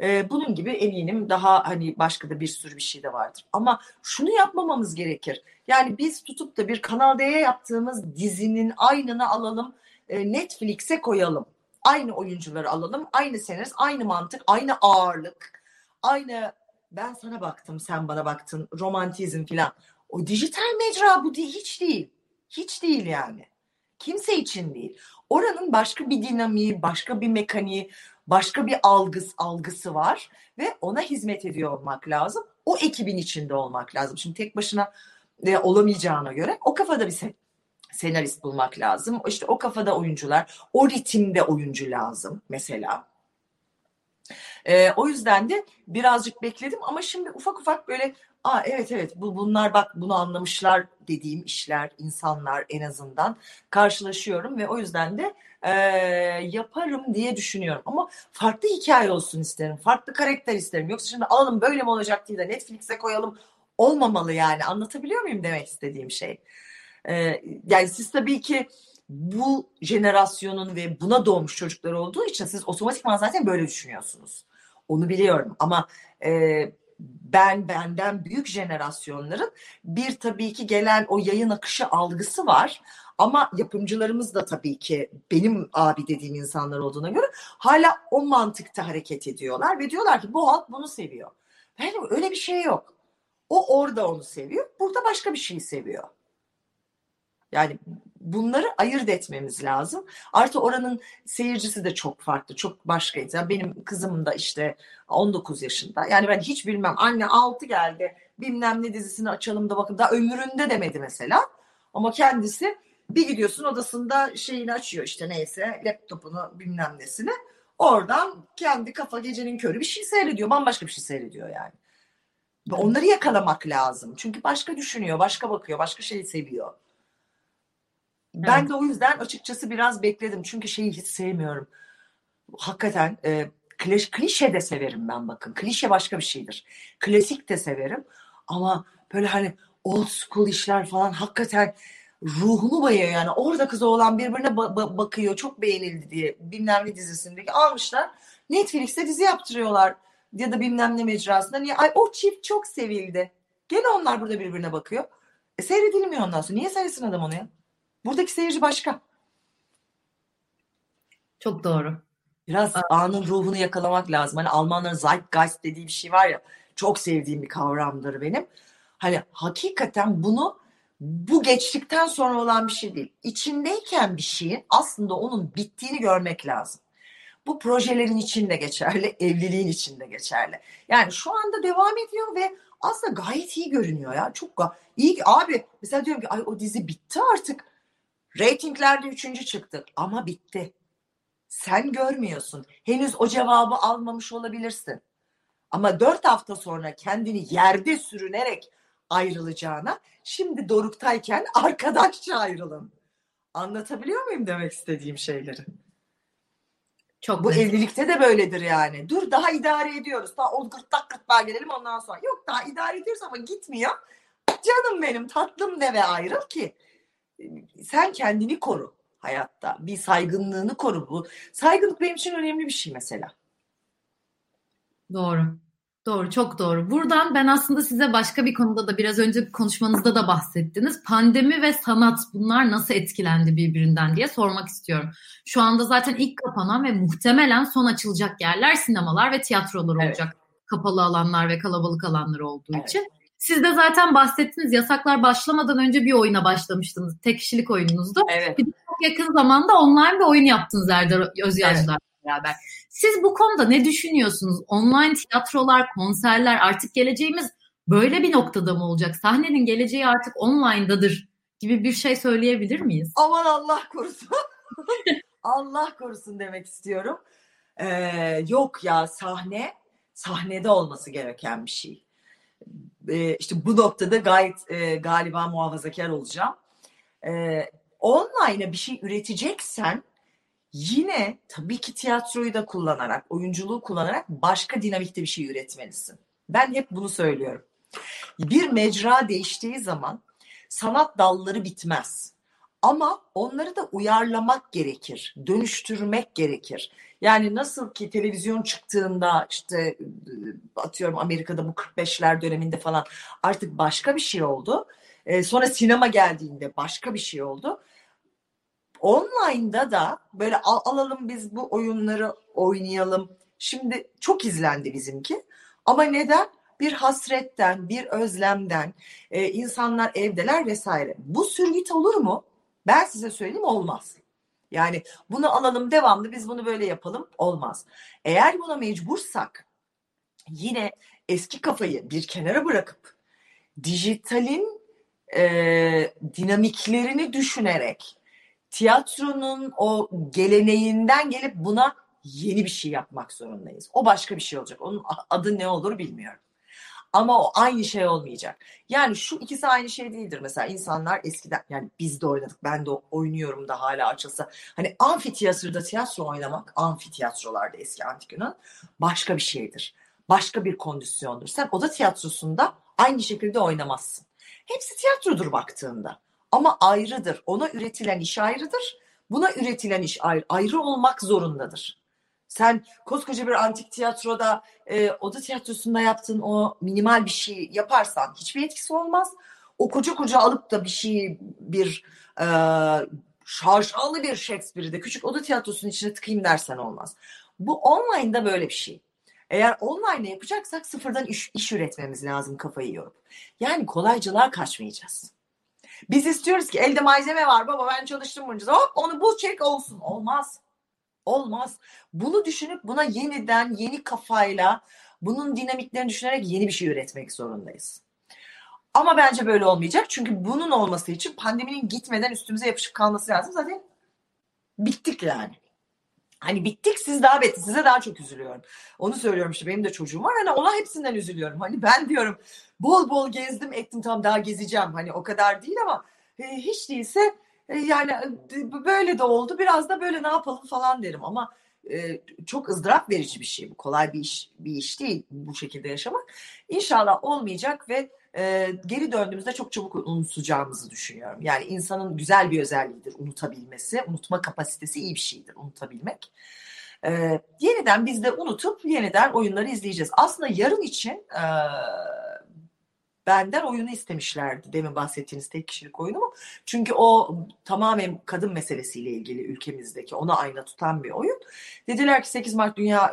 Ee, bunun gibi eminim daha hani başka da bir sürü bir şey de vardır. Ama şunu yapmamamız gerekir. Yani biz tutup da bir Kanal D'ye yaptığımız dizinin aynını alalım e, Netflix'e koyalım. Aynı oyuncuları alalım. Aynı senarist, aynı mantık, aynı ağırlık. Aynı ben sana baktım, sen bana baktın, romantizm filan. O dijital mecra bu değil, hiç değil. Hiç değil yani. Kimse için değil. Oranın başka bir dinamiği, başka bir mekaniği, başka bir algısı, algısı var ve ona hizmet ediyor olmak lazım. O ekibin içinde olmak lazım. Şimdi tek başına e, olamayacağına göre o kafada bir sen, senarist bulmak lazım. İşte o kafada oyuncular, o ritimde oyuncu lazım mesela. E, o yüzden de birazcık bekledim ama şimdi ufak ufak böyle Aa, evet evet bu bunlar bak bunu anlamışlar dediğim işler, insanlar en azından karşılaşıyorum ve o yüzden de e, yaparım diye düşünüyorum. Ama farklı hikaye olsun isterim, farklı karakter isterim. Yoksa şimdi alalım böyle mi olacak diye de Netflix'e koyalım olmamalı yani. Anlatabiliyor muyum demek istediğim şey? E, yani siz tabii ki bu jenerasyonun ve buna doğmuş çocuklar olduğu için siz otomatikman zaten böyle düşünüyorsunuz. Onu biliyorum ama e, ben benden büyük jenerasyonların bir tabii ki gelen o yayın akışı algısı var. Ama yapımcılarımız da tabii ki benim abi dediğim insanlar olduğuna göre hala o mantıkta hareket ediyorlar ve diyorlar ki bu halk bunu seviyor. Yani öyle bir şey yok. O orada onu seviyor, burada başka bir şeyi seviyor. Yani bunları ayırt etmemiz lazım. Artı oranın seyircisi de çok farklı, çok başkaydı. Yani benim kızım da işte 19 yaşında. Yani ben hiç bilmem anne 6 geldi bilmem ne dizisini açalım da bakın daha ömründe demedi mesela. Ama kendisi bir gidiyorsun odasında şeyini açıyor işte neyse laptopunu bilmem nesini. Oradan kendi kafa gecenin körü bir şey seyrediyor. Bambaşka bir şey seyrediyor yani. Onları yakalamak lazım. Çünkü başka düşünüyor, başka bakıyor, başka şeyi seviyor. Ben evet. de o yüzden açıkçası biraz bekledim. Çünkü şeyi hiç sevmiyorum. Hakikaten e, kliş, klişe de severim ben bakın. Klişe başka bir şeydir. Klasik de severim. Ama böyle hani old school işler falan hakikaten ruhumu bayıyor yani. Orada kız oğlan birbirine ba- ba- bakıyor. Çok beğenildi diye. Bilmem ne dizisindeki almışlar. Netflix'te dizi yaptırıyorlar. Ya da bilmem ne mecrasında. Niye? Ay o çift çok sevildi. Gene onlar burada birbirine bakıyor. E, seyredilmiyor ondan sonra. Niye seyretsin adam onu ya? Buradaki seyirci başka. Çok doğru. Biraz anın ruhunu yakalamak lazım. Hani Almanların Zeitgeist dediği bir şey var ya. Çok sevdiğim bir kavramdır benim. Hani hakikaten bunu bu geçtikten sonra olan bir şey değil. İçindeyken bir şeyin aslında onun bittiğini görmek lazım. Bu projelerin içinde geçerli, [laughs] evliliğin içinde geçerli. Yani şu anda devam ediyor ve aslında gayet iyi görünüyor ya. Çok iyi. Abi mesela diyorum ki ay o dizi bitti artık. Ratinglerde üçüncü çıktı ama bitti. Sen görmüyorsun. Henüz o cevabı almamış olabilirsin. Ama dört hafta sonra kendini yerde sürünerek ayrılacağına şimdi doruktayken arkadaşça ayrılın. Anlatabiliyor muyum demek istediğim şeyleri? Çok Bu güzel. evlilikte de böyledir yani. Dur daha idare ediyoruz. Daha o gırtlak gırtlağa gelelim ondan sonra. Yok daha idare ediyoruz ama gitmiyor. Canım benim tatlım de ve ayrıl ki sen kendini koru hayatta. Bir saygınlığını koru. Bu saygınlık benim için önemli bir şey mesela. Doğru. Doğru, çok doğru. Buradan ben aslında size başka bir konuda da biraz önce konuşmanızda da bahsettiniz. Pandemi ve sanat bunlar nasıl etkilendi birbirinden diye sormak istiyorum. Şu anda zaten ilk kapanan ve muhtemelen son açılacak yerler sinemalar ve tiyatrolar olacak. Evet. Kapalı alanlar ve kalabalık alanlar olduğu evet. için. Siz de zaten bahsettiniz yasaklar başlamadan önce bir oyuna başlamıştınız. Tek kişilik oyununuzdu. Evet. Bir de çok yakın zamanda online bir oyun yaptınız Erdar Özyağcılar evet. beraber. Siz bu konuda ne düşünüyorsunuz? Online tiyatrolar, konserler artık geleceğimiz böyle bir noktada mı olacak? Sahnenin geleceği artık online'dadır gibi bir şey söyleyebilir miyiz? Aman Allah korusun. [laughs] Allah korusun demek istiyorum. Ee, yok ya sahne sahnede olması gereken bir şey. Ee, işte bu noktada gayet e, galiba muhafazakar olacağım. Ee, online'a bir şey üreteceksen Yine tabii ki tiyatroyu da kullanarak, oyunculuğu kullanarak başka dinamikte bir şey üretmelisin. Ben hep bunu söylüyorum. Bir mecra değiştiği zaman sanat dalları bitmez. Ama onları da uyarlamak gerekir, dönüştürmek gerekir. Yani nasıl ki televizyon çıktığında işte atıyorum Amerika'da bu 45'ler döneminde falan artık başka bir şey oldu. Sonra sinema geldiğinde başka bir şey oldu online'da da böyle al, alalım biz bu oyunları oynayalım. Şimdi çok izlendi bizimki. Ama neden? Bir hasretten, bir özlemden, e, insanlar evdeler vesaire. Bu sürgüt olur mu? Ben size söyleyeyim olmaz. Yani bunu alalım devamlı biz bunu böyle yapalım olmaz. Eğer buna mecbursak yine eski kafayı bir kenara bırakıp dijitalin e, dinamiklerini düşünerek tiyatronun o geleneğinden gelip buna yeni bir şey yapmak zorundayız. O başka bir şey olacak. Onun adı ne olur bilmiyorum. Ama o aynı şey olmayacak. Yani şu ikisi aynı şey değildir. Mesela insanlar eskiden yani biz de oynadık. Ben de oynuyorum da hala açılsa. Hani amfitiyatroda tiyatro oynamak, amfitiyatrolarda eski antik Yunan başka bir şeydir. Başka bir kondisyondur. Sen oda tiyatrosunda aynı şekilde oynamazsın. Hepsi tiyatrodur baktığında. Ama ayrıdır. Ona üretilen iş ayrıdır. Buna üretilen iş ayrı, ayrı olmak zorundadır. Sen koskoca bir antik tiyatroda e, oda tiyatrosunda yaptığın o minimal bir şey yaparsan hiçbir etkisi olmaz. O koca koca alıp da bir şey bir e, şarşalı bir Shakespeare'i de küçük oda tiyatrosunun içine tıkayım dersen olmaz. Bu online'da böyle bir şey. Eğer online yapacaksak sıfırdan iş, iş üretmemiz lazım kafayı yorup. Yani kolaycılığa kaçmayacağız. Biz istiyoruz ki elde malzeme var baba ben çalıştım bunca hop onu bul çek olsun. Olmaz. Olmaz. Bunu düşünüp buna yeniden yeni kafayla bunun dinamiklerini düşünerek yeni bir şey üretmek zorundayız. Ama bence böyle olmayacak. Çünkü bunun olması için pandeminin gitmeden üstümüze yapışıp kalması lazım. Zaten bittik yani. Hani bittik siz daha beter. Size daha çok üzülüyorum. Onu söylüyorum işte benim de çocuğum var. Hani ona hepsinden üzülüyorum. Hani ben diyorum bol bol gezdim ettim tam daha gezeceğim. Hani o kadar değil ama e, hiç değilse yani e, böyle de oldu. Biraz da böyle ne yapalım falan derim ama e, çok ızdırap verici bir şey bu. Kolay bir iş bir iş değil bu şekilde yaşamak. İnşallah olmayacak ve e, geri döndüğümüzde çok çabuk unutacağımızı düşünüyorum. Yani insanın güzel bir özelliğidir unutabilmesi. Unutma kapasitesi iyi bir şeydir unutabilmek. E, yeniden biz de unutup yeniden oyunları izleyeceğiz. Aslında yarın için e, benden oyunu istemişlerdi demin bahsettiğiniz tek kişilik oyunu mu? Çünkü o tamamen kadın meselesiyle ilgili ülkemizdeki ona ayna tutan bir oyun. Dediler ki 8 Mart Dünya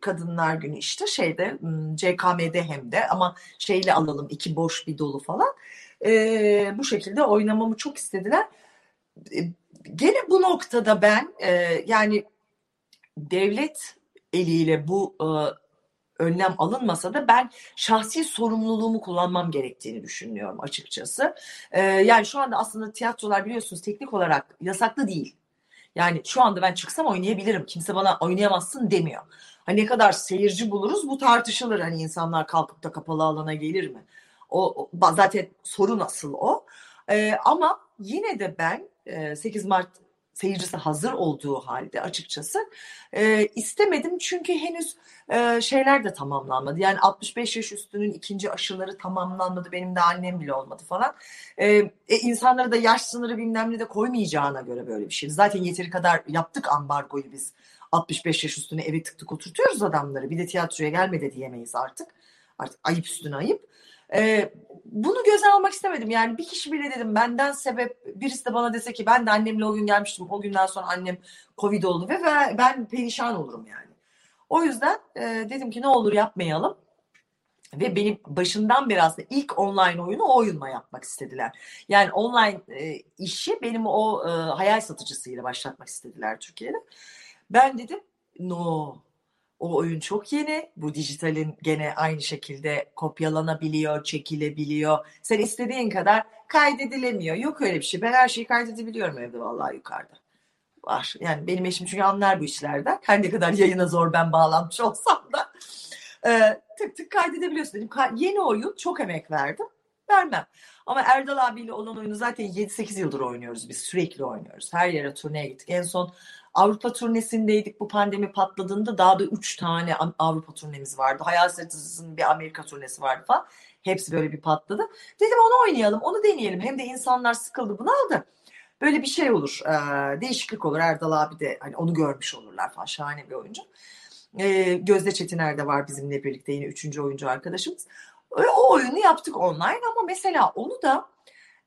Kadınlar Günü işte şeyde CKM'de hem de ama şeyle alalım iki boş bir dolu falan. e, bu şekilde oynamamı çok istediler. E, gene bu noktada ben e, yani devlet eliyle bu e, önlem alınmasa da ben şahsi sorumluluğumu kullanmam gerektiğini düşünüyorum açıkçası. E, yani şu anda aslında tiyatrolar biliyorsunuz teknik olarak yasaklı değil. Yani şu anda ben çıksam oynayabilirim. Kimse bana oynayamazsın demiyor. Hani ne kadar seyirci buluruz bu tartışılır. Hani insanlar kalkıp da kapalı alana gelir mi? O, o zaten soru nasıl o. Ee, ama yine de ben 8 Mart seyircisi hazır olduğu halde açıkçası e, istemedim çünkü henüz e, şeyler de tamamlanmadı. Yani 65 yaş üstünün ikinci aşıları tamamlanmadı. Benim de annem bile olmadı falan. E, e, insanlara da yaş sınırı bilmem ne de koymayacağına göre böyle bir şey. Zaten yeteri kadar yaptık ambargoyu biz. 65 yaş üstüne eve tık tık oturtuyoruz adamları. Bir de tiyatroya gelme de diyemeyiz artık. Artık ayıp üstüne ayıp. Ee, bunu göze almak istemedim. Yani bir kişi bile dedim benden sebep birisi de bana dese ki ben de annemle o gün gelmiştim. O günden sonra annem Covid oldu ve ben perişan olurum yani. O yüzden e, dedim ki ne olur yapmayalım. Ve benim başından beri aslında ilk online oyunu o oyunla yapmak istediler. Yani online e, işi benim o e, hayal satıcısıyla başlatmak istediler Türkiye'de. Ben dedim no o oyun çok yeni. Bu dijitalin gene aynı şekilde kopyalanabiliyor, çekilebiliyor. Sen istediğin kadar kaydedilemiyor. Yok öyle bir şey. Ben her şeyi kaydedebiliyorum evde vallahi yukarıda. Var. Yani benim eşim çünkü anlar bu işlerden. [laughs] Her ne kadar yayına zor ben bağlanmış olsam da. E, tık tık kaydedebiliyorsun dedim. Yeni oyun çok emek verdim. Vermem. Ama Erdal abiyle olan oyunu zaten 7-8 yıldır oynuyoruz biz. Sürekli oynuyoruz. Her yere turneye gittik. En son Avrupa turnesindeydik bu pandemi patladığında daha da üç tane Avrupa turnemiz vardı. Hayal Satıcısı'nın bir Amerika turnesi vardı falan. Hepsi böyle bir patladı. Dedim onu oynayalım, onu deneyelim. Hem de insanlar sıkıldı bunu aldı. Böyle bir şey olur, e, değişiklik olur. Erdal abi de hani onu görmüş olurlar falan. Şahane bir oyuncu. E, Gözde Çetiner de var bizimle birlikte yine üçüncü oyuncu arkadaşımız. E, o oyunu yaptık online ama mesela onu da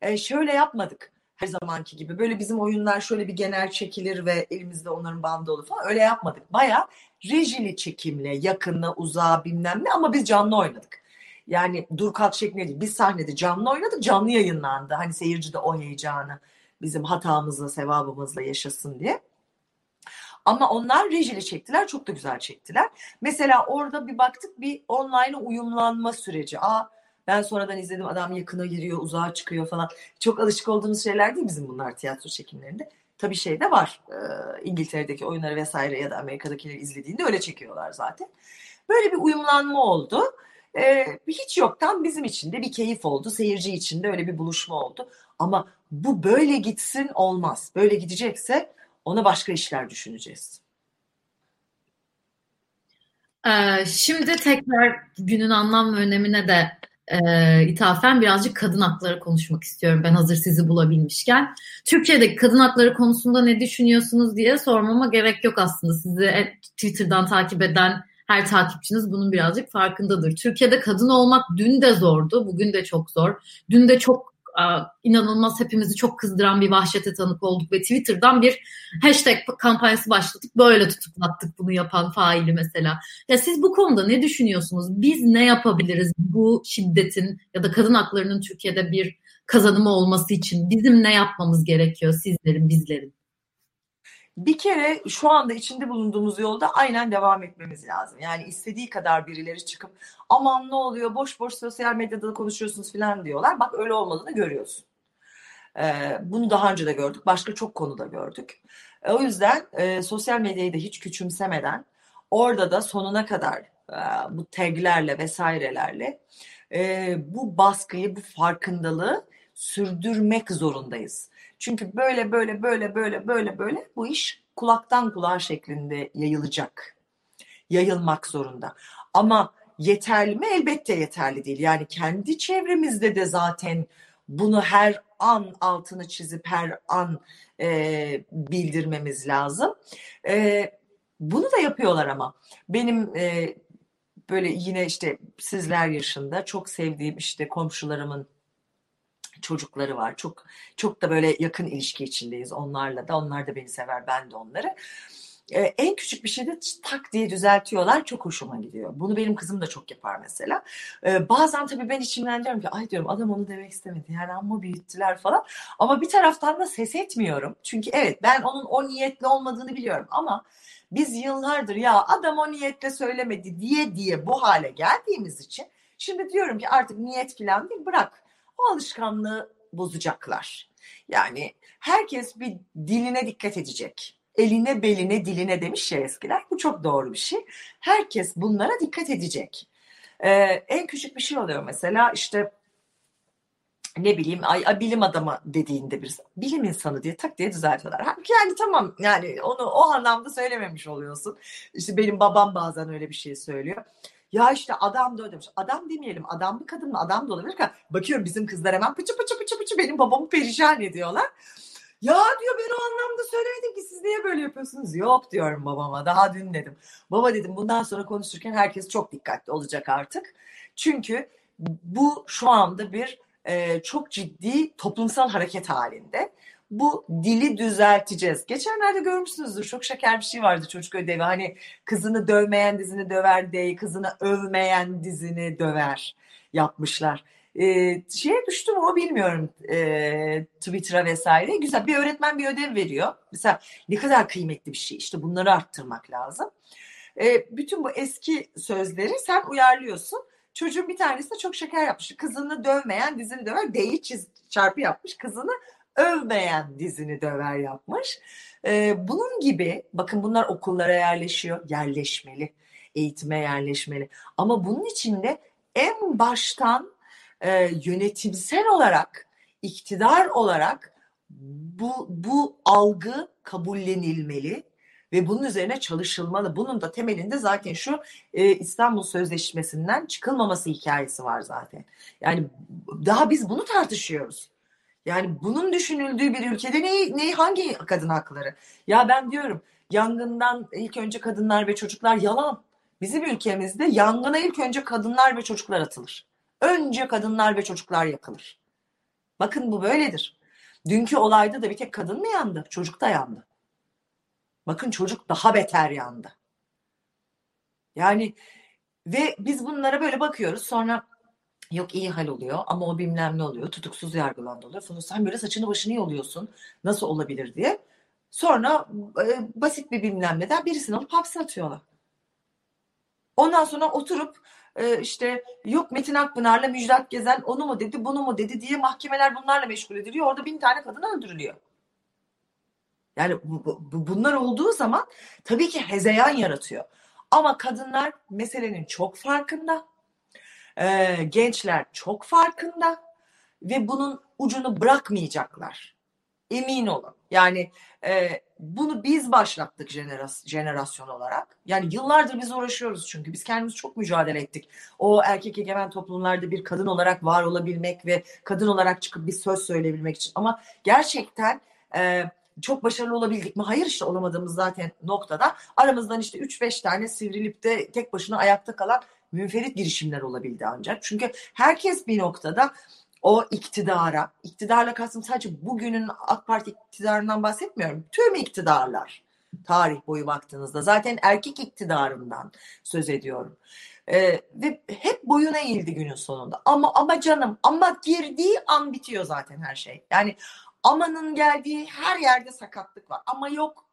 e, şöyle yapmadık her zamanki gibi. Böyle bizim oyunlar şöyle bir genel çekilir ve elimizde onların bandı olur falan. Öyle yapmadık. Baya rejili çekimle, yakınla, uzağa bilmem ne ama biz canlı oynadık. Yani dur kalk şeklinde değil. Biz sahnede canlı oynadık, canlı yayınlandı. Hani seyirci de o heyecanı bizim hatamızla, sevabımızla yaşasın diye. Ama onlar rejili çektiler. Çok da güzel çektiler. Mesela orada bir baktık bir online uyumlanma süreci. Aa ben sonradan izledim adam yakına giriyor, uzağa çıkıyor falan. Çok alışık olduğumuz şeyler değil bizim bunlar tiyatro çekimlerinde. Tabii şey de var. E, İngiltere'deki oyunları vesaire ya da Amerika'dakileri izlediğinde öyle çekiyorlar zaten. Böyle bir uyumlanma oldu. E, hiç yoktan bizim için de bir keyif oldu. Seyirci için de öyle bir buluşma oldu. Ama bu böyle gitsin olmaz. Böyle gidecekse ona başka işler düşüneceğiz. Ee, şimdi tekrar günün anlam ve önemine de e, ithafen birazcık kadın hakları konuşmak istiyorum ben hazır sizi bulabilmişken. Türkiye'deki kadın hakları konusunda ne düşünüyorsunuz diye sormama gerek yok aslında. Sizi Twitter'dan takip eden her takipçiniz bunun birazcık farkındadır. Türkiye'de kadın olmak dün de zordu, bugün de çok zor. Dün de çok inanılmaz hepimizi çok kızdıran bir vahşete tanık olduk ve Twitter'dan bir hashtag kampanyası başlatıp böyle tutuklattık bunu yapan faili mesela. Ya siz bu konuda ne düşünüyorsunuz? Biz ne yapabiliriz bu şiddetin ya da kadın haklarının Türkiye'de bir kazanımı olması için bizim ne yapmamız gerekiyor sizlerin, bizlerin? Bir kere şu anda içinde bulunduğumuz yolda aynen devam etmemiz lazım. Yani istediği kadar birileri çıkıp aman ne oluyor boş boş sosyal medyada da konuşuyorsunuz falan diyorlar. Bak öyle olmadığını görüyorsun. Ee, bunu daha önce de gördük. Başka çok konuda gördük. Ee, o yüzden e, sosyal medyayı da hiç küçümsemeden orada da sonuna kadar e, bu taglerle vesairelerle e, bu baskıyı, bu farkındalığı sürdürmek zorundayız. Çünkü böyle böyle böyle böyle böyle böyle bu iş kulaktan kulağa şeklinde yayılacak. Yayılmak zorunda. Ama yeterli mi? Elbette yeterli değil. Yani kendi çevremizde de zaten bunu her an altını çizip her an e, bildirmemiz lazım. E, bunu da yapıyorlar ama. Benim e, böyle yine işte sizler yaşında çok sevdiğim işte komşularımın çocukları var. Çok çok da böyle yakın ilişki içindeyiz onlarla da. Onlar da beni sever, ben de onları. e, en küçük bir şeyde tak diye düzeltiyorlar. Çok hoşuma gidiyor. Bunu benim kızım da çok yapar mesela. E, bazen tabii ben içimden diyorum ki ay diyorum adam onu demek istemedi. Yani amma büyüttüler falan. Ama bir taraftan da ses etmiyorum. Çünkü evet ben onun o niyetli olmadığını biliyorum ama biz yıllardır ya adam o niyetle söylemedi diye diye bu hale geldiğimiz için şimdi diyorum ki artık niyet falan değil bırak o alışkanlığı bozacaklar. Yani herkes bir diline dikkat edecek. Eline, beline, diline demiş ya eskiler. Bu çok doğru bir şey. Herkes bunlara dikkat edecek. Ee, en küçük bir şey oluyor mesela işte ne bileyim ay, ay bilim adamı dediğinde bir bilim insanı diye tak diye düzeltiyorlar. Halbuki yani tamam yani onu o anlamda söylememiş oluyorsun. İşte benim babam bazen öyle bir şey söylüyor. Ya işte adam da demiş. Adam demeyelim. Adam mı kadın mı? Adam da olabilir. Bakıyorum bizim kızlar hemen pıçı pıçı pıçı pıçı benim babamı perişan ediyorlar. Ya diyor ben o anlamda söylemedim ki siz niye böyle yapıyorsunuz? Yok diyorum babama daha dün dedim. Baba dedim bundan sonra konuşurken herkes çok dikkatli olacak artık. Çünkü bu şu anda bir e, çok ciddi toplumsal hareket halinde. Bu dili düzelteceğiz. Geçenlerde görmüşsünüzdür çok şeker bir şey vardı çocuk ödevi. Hani kızını dövmeyen dizini döver değil, kızını övmeyen dizini döver yapmışlar. E, şeye düştüm o bilmiyorum e, Twitter'a vesaire. Güzel bir öğretmen bir ödev veriyor. Mesela ne kadar kıymetli bir şey işte bunları arttırmak lazım. E, bütün bu eski sözleri sen uyarlıyorsun. Çocuğun bir tanesi de çok şeker yapmış. Kızını dövmeyen dizini döver. D'yi çarpı yapmış. Kızını övmeyen dizini döver yapmış. Ee, bunun gibi bakın bunlar okullara yerleşiyor. Yerleşmeli. Eğitime yerleşmeli. Ama bunun içinde en baştan e, yönetimsel olarak, iktidar olarak bu, bu algı kabullenilmeli ve bunun üzerine çalışılmalı. Bunun da temelinde zaten şu e, İstanbul Sözleşmesi'nden çıkılmaması hikayesi var zaten. Yani daha biz bunu tartışıyoruz. Yani bunun düşünüldüğü bir ülkede ne, ne hangi kadın hakları? Ya ben diyorum yangından ilk önce kadınlar ve çocuklar yalan. Bizim ülkemizde yangına ilk önce kadınlar ve çocuklar atılır. Önce kadınlar ve çocuklar yakılır. Bakın bu böyledir. Dünkü olayda da bir tek kadın mı yandı? Çocuk da yandı. Bakın çocuk daha beter yandı. Yani ve biz bunlara böyle bakıyoruz sonra yok iyi hal oluyor ama o bilmem ne oluyor tutuksuz yargılandı oluyor falan. Sen böyle saçını başını yoluyorsun nasıl olabilir diye. Sonra e, basit bir bilmem neden birisini alıp hapse atıyorlar. Ondan sonra oturup e, işte yok Metin Akpınar'la Müjdat Gezen onu mu dedi bunu mu dedi diye mahkemeler bunlarla meşgul ediliyor. Orada bin tane kadın öldürülüyor. Yani bu, bu, bunlar olduğu zaman tabii ki hezeyan yaratıyor. Ama kadınlar meselenin çok farkında. Ee, gençler çok farkında ve bunun ucunu bırakmayacaklar. Emin olun. Yani e, bunu biz başlattık jeneras jenerasyon olarak. Yani yıllardır biz uğraşıyoruz çünkü biz kendimiz çok mücadele ettik. O erkek egemen toplumlarda bir kadın olarak var olabilmek ve kadın olarak çıkıp bir söz söyleyebilmek için. Ama gerçekten e, çok başarılı olabildik mi? Hayır işte olamadığımız zaten noktada. Aramızdan işte 3-5 tane sivrilip de tek başına ayakta kalan münferit girişimler olabildi ancak. Çünkü herkes bir noktada o iktidara, iktidarla kastım sadece bugünün AK Parti iktidarından bahsetmiyorum. Tüm iktidarlar tarih boyu baktığınızda zaten erkek iktidarından söz ediyorum. Ee, ve hep boyuna eğildi günün sonunda. Ama ama canım ama girdiği an bitiyor zaten her şey. Yani amanın geldiği her yerde sakatlık var. Ama yok.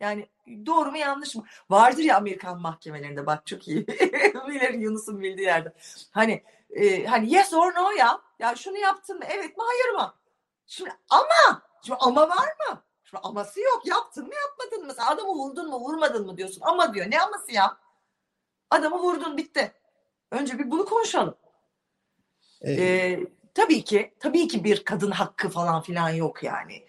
Yani doğru mu yanlış mı? Vardır ya Amerikan mahkemelerinde bak çok iyi. [laughs] Bilir Yunus'un bildiği yerde. Hani e, hani yes or no ya. Ya şunu yaptın mı? Evet mi hayır mı? Şimdi ama şimdi ama var mı? Şimdi aması yok. Yaptın mı yapmadın mı? Sen adamı vurdun mu vurmadın mı diyorsun. Ama diyor. Ne aması ya? Adamı vurdun bitti. Önce bir bunu konuşalım. Evet. Ee, tabii ki tabii ki bir kadın hakkı falan filan yok yani.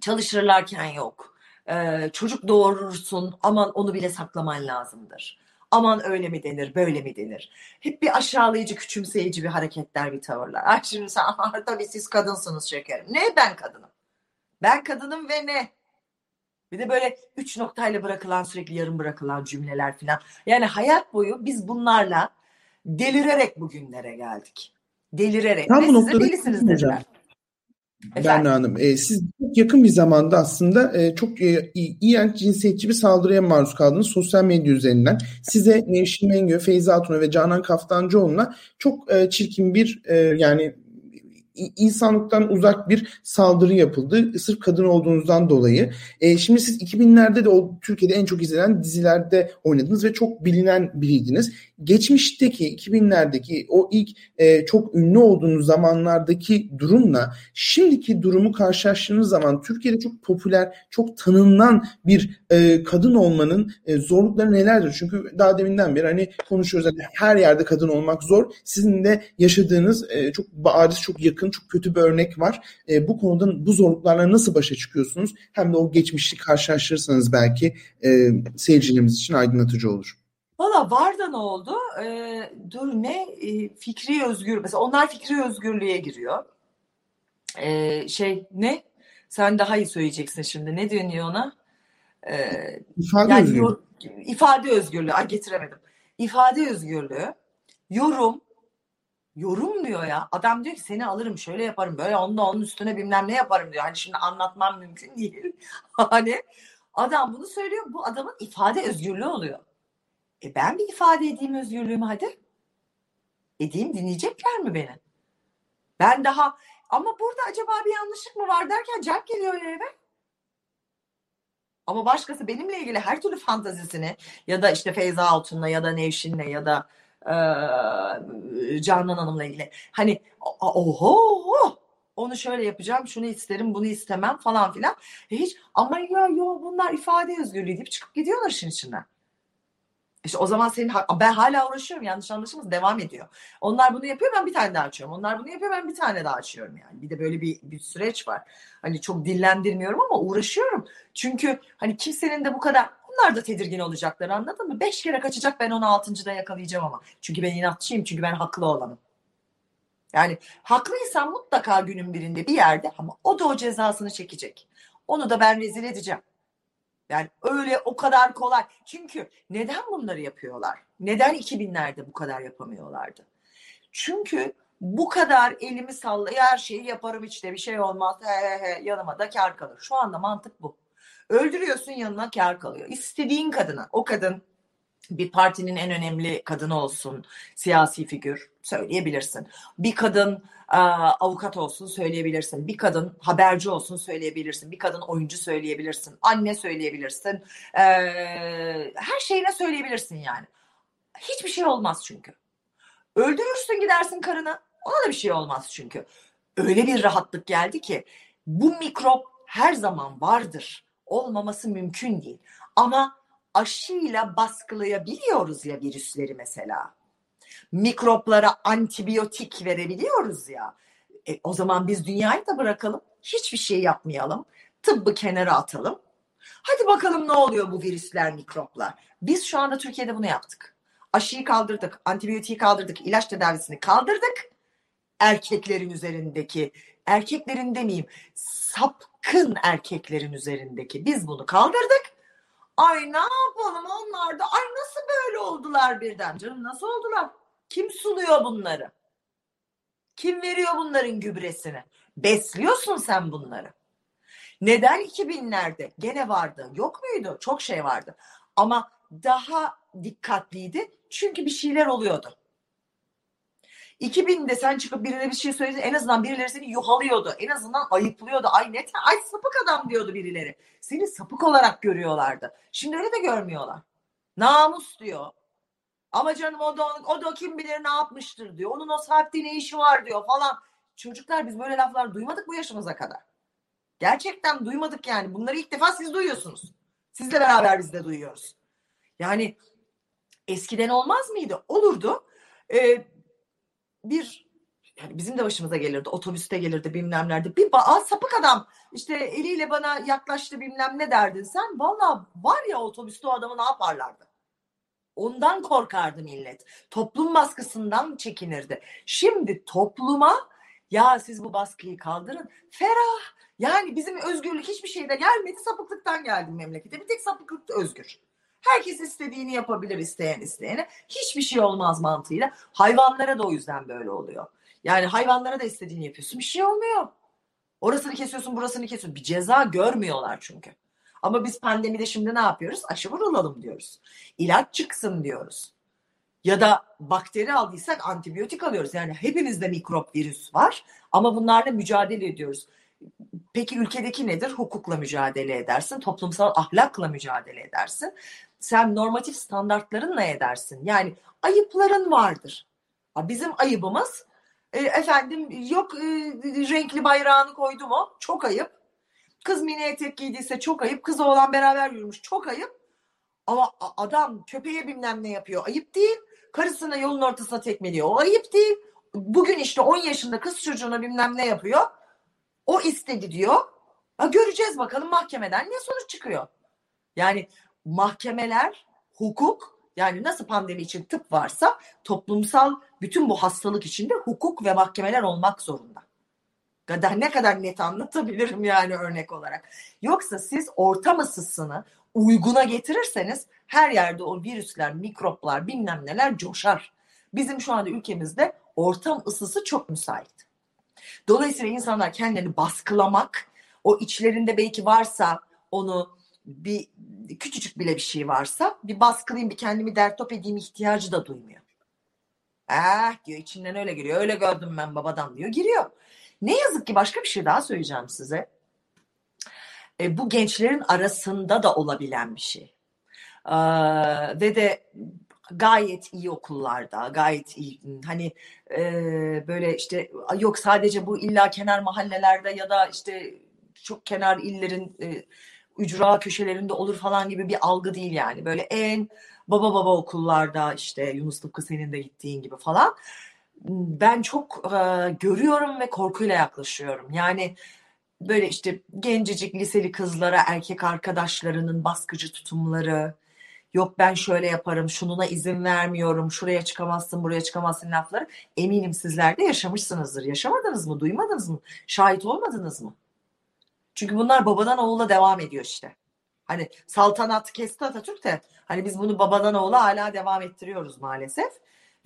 Çalışırlarken yok. Ee, çocuk doğurursun aman onu bile saklaman lazımdır. Aman öyle mi denir, böyle mi denir? Hep bir aşağılayıcı, küçümseyici bir hareketler, bir tavırlar. Ay şimdi sen [laughs] tabii siz kadınsınız şekerim. Ne ben kadınım? Ben kadınım ve ne? Bir de böyle üç noktayla bırakılan sürekli yarım bırakılan cümleler falan. Yani hayat boyu biz bunlarla delirerek bugünlere geldik delirerek. Tam bu noktada delisiniz dediler. Berna Hanım, e, siz çok yakın bir zamanda aslında e, çok e, iğrenç cinsiyetçi bir saldırıya maruz kaldınız sosyal medya üzerinden. Size Nevşin Mengü, Feyza Hatun'a ve Canan Kaftancıoğlu'na çok e, çirkin bir e, yani insanlıktan uzak bir saldırı yapıldı. Sırf kadın olduğunuzdan dolayı. E, şimdi siz 2000'lerde de o Türkiye'de en çok izlenen dizilerde oynadınız ve çok bilinen biriydiniz. Geçmişteki 2000'lerdeki o ilk e, çok ünlü olduğunuz zamanlardaki durumla şimdiki durumu karşılaştığınız zaman Türkiye'de çok popüler, çok tanınan bir e, kadın olmanın e, zorlukları nelerdir? Çünkü daha deminden beri hani konuşuyoruz. Yani her yerde kadın olmak zor. Sizin de yaşadığınız e, çok bariz, çok yakın çok kötü bir örnek var. E, bu konuda bu zorluklarla nasıl başa çıkıyorsunuz? Hem de o geçmişi karşılaştırırsanız belki e, seyircilerimiz için aydınlatıcı olur. Valla var da ne oldu? Ee, dur ne? Ee, fikri özgür. Mesela onlar fikri özgürlüğe giriyor. Ee, şey ne? Sen daha iyi söyleyeceksin şimdi. Ne deniyor ona? Ee, ifade yani özgürlüğü. Yor, ifade özgürlüğü. Ay getiremedim. İfade özgürlüğü, yorum, yorum diyor ya. Adam diyor ki seni alırım şöyle yaparım böyle onda onun üstüne bilmem ne yaparım diyor. Hani şimdi anlatmam mümkün değil. [laughs] hani adam bunu söylüyor. Bu adamın ifade özgürlüğü oluyor. E ben bir ifade edeyim özgürlüğümü hadi. Edeyim dinleyecekler mi beni? Ben daha ama burada acaba bir yanlışlık mı var derken Cenk geliyor eve. Ama başkası benimle ilgili her türlü fantazisini ya da işte Feyza Altun'la ya da Nevşin'le ya da e, Canan Hanım'la ilgili. Hani oho onu şöyle yapacağım, şunu isterim, bunu istemem falan filan. E hiç ama ya yo bunlar ifade özgürlüğü deyip çıkıp gidiyorlar işin içinden. İşte o zaman senin ben hala uğraşıyorum yanlış anlaşılmaz devam ediyor. Onlar bunu yapıyor ben bir tane daha açıyorum. Onlar bunu yapıyor ben bir tane daha açıyorum yani. Bir de böyle bir, bir süreç var. Hani çok dillendirmiyorum ama uğraşıyorum. Çünkü hani kimsenin de bu kadar onlar da tedirgin olacaklar anladın mı? Beş kere kaçacak ben onu altıncıda yakalayacağım ama. Çünkü ben inatçıyım çünkü ben haklı olanım. Yani haklıysan mutlaka günün birinde bir yerde ama o da o cezasını çekecek. Onu da ben rezil edeceğim. Yani öyle o kadar kolay. Çünkü neden bunları yapıyorlar? Neden 2000'lerde bu kadar yapamıyorlardı? Çünkü bu kadar elimi sallaya her şeyi yaparım işte bir şey olmaz he he he yanıma da kar kalır. Şu anda mantık bu. Öldürüyorsun yanına kar kalıyor. İstediğin kadına o kadın bir partinin en önemli kadını olsun, siyasi figür söyleyebilirsin. Bir kadın avukat olsun söyleyebilirsin. Bir kadın haberci olsun söyleyebilirsin. Bir kadın oyuncu söyleyebilirsin. Anne söyleyebilirsin. E, her şeyine söyleyebilirsin yani. Hiçbir şey olmaz çünkü. Öldürürsün gidersin karını. Ona da bir şey olmaz çünkü. Öyle bir rahatlık geldi ki bu mikrop her zaman vardır olmaması mümkün değil. Ama aşıyla baskılayabiliyoruz ya virüsleri mesela. Mikroplara antibiyotik verebiliyoruz ya. E, o zaman biz dünyayı da bırakalım. Hiçbir şey yapmayalım. Tıbbı kenara atalım. Hadi bakalım ne oluyor bu virüsler, mikroplar. Biz şu anda Türkiye'de bunu yaptık. Aşıyı kaldırdık, antibiyotiği kaldırdık, ilaç tedavisini kaldırdık. Erkeklerin üzerindeki, erkeklerin demeyeyim, sap yakın erkeklerin üzerindeki. Biz bunu kaldırdık. Ay ne yapalım onlar da ay nasıl böyle oldular birden canım nasıl oldular? Kim suluyor bunları? Kim veriyor bunların gübresini? Besliyorsun sen bunları. Neden 2000'lerde gene vardı? Yok muydu? Çok şey vardı. Ama daha dikkatliydi. Çünkü bir şeyler oluyordu. 2000'de sen çıkıp birine bir şey söyledin en azından birileri seni yuhalıyordu. En azından ayıplıyordu. Ay ne ay sapık adam diyordu birileri. Seni sapık olarak görüyorlardı. Şimdi öyle de görmüyorlar. Namus diyor. Ama canım o da, o da kim bilir ne yapmıştır diyor. Onun o saatte ne işi var diyor falan. Çocuklar biz böyle laflar duymadık bu yaşımıza kadar. Gerçekten duymadık yani. Bunları ilk defa siz duyuyorsunuz. Sizle beraber biz de duyuyoruz. Yani eskiden olmaz mıydı? Olurdu. Ee, bir yani bizim de başımıza gelirdi. Otobüste gelirdi bilmem nerede. Bir ba sapık adam işte eliyle bana yaklaştı bilmem ne derdin sen. Valla var ya otobüste o adamı ne yaparlardı? Ondan korkardı millet. Toplum baskısından çekinirdi. Şimdi topluma ya siz bu baskıyı kaldırın. Ferah. Yani bizim özgürlük hiçbir şeyde gelmedi. Sapıklıktan geldi memlekete. Bir tek sapıklık özgür. Herkes istediğini yapabilir isteyen isteyene. Hiçbir şey olmaz mantığıyla. Hayvanlara da o yüzden böyle oluyor. Yani hayvanlara da istediğini yapıyorsun. Bir şey olmuyor. Orasını kesiyorsun, burasını kesiyorsun. Bir ceza görmüyorlar çünkü. Ama biz pandemide şimdi ne yapıyoruz? Aşı vurulalım diyoruz. İlaç çıksın diyoruz. Ya da bakteri aldıysak antibiyotik alıyoruz. Yani hepimizde mikrop virüs var ama bunlarla mücadele ediyoruz. Peki ülkedeki nedir? Hukukla mücadele edersin, toplumsal ahlakla mücadele edersin. Sen normatif standartlarınla edersin. Yani ayıpların vardır. Bizim ayıbımız e, efendim yok e, renkli bayrağını koydu mu? Çok ayıp. Kız mini etek giydiyse çok ayıp. Kız oğlan beraber yürümüş çok ayıp. Ama adam köpeğe bilmem ne yapıyor. Ayıp değil. Karısına yolun ortasına tekmeliyor. O ayıp değil. Bugün işte 10 yaşında kız çocuğuna bilmem ne yapıyor. O istedi diyor. Ha, göreceğiz bakalım mahkemeden ne sonuç çıkıyor. Yani mahkemeler, hukuk yani nasıl pandemi için tıp varsa toplumsal bütün bu hastalık içinde hukuk ve mahkemeler olmak zorunda. Kadar ne kadar net anlatabilirim yani örnek olarak. Yoksa siz ortam ısısını uyguna getirirseniz her yerde o virüsler, mikroplar, bilmem neler coşar. Bizim şu anda ülkemizde ortam ısısı çok müsait. Dolayısıyla insanlar kendilerini baskılamak, o içlerinde belki varsa onu bir küçücük bile bir şey varsa bir baskılayayım, bir kendimi dertop edeyim ihtiyacı da duymuyor. Eh diyor içinden öyle giriyor. Öyle gördüm ben babadan diyor. Giriyor. Ne yazık ki başka bir şey daha söyleyeceğim size. E, bu gençlerin arasında da olabilen bir şey. Ee, ve de gayet iyi okullarda, gayet iyi hani e, böyle işte yok sadece bu illa kenar mahallelerde ya da işte çok kenar illerin e, ücra köşelerinde olur falan gibi bir algı değil yani. Böyle en baba baba okullarda işte Yunus Tıpkı senin de gittiğin gibi falan. Ben çok e, görüyorum ve korkuyla yaklaşıyorum. Yani böyle işte gencecik liseli kızlara erkek arkadaşlarının baskıcı tutumları, yok ben şöyle yaparım, şununa izin vermiyorum, şuraya çıkamazsın, buraya çıkamazsın lafları eminim sizler de yaşamışsınızdır. Yaşamadınız mı, duymadınız mı, şahit olmadınız mı? Çünkü bunlar babadan oğula devam ediyor işte. Hani saltanat kesti Atatürk de hani biz bunu babadan oğula hala devam ettiriyoruz maalesef.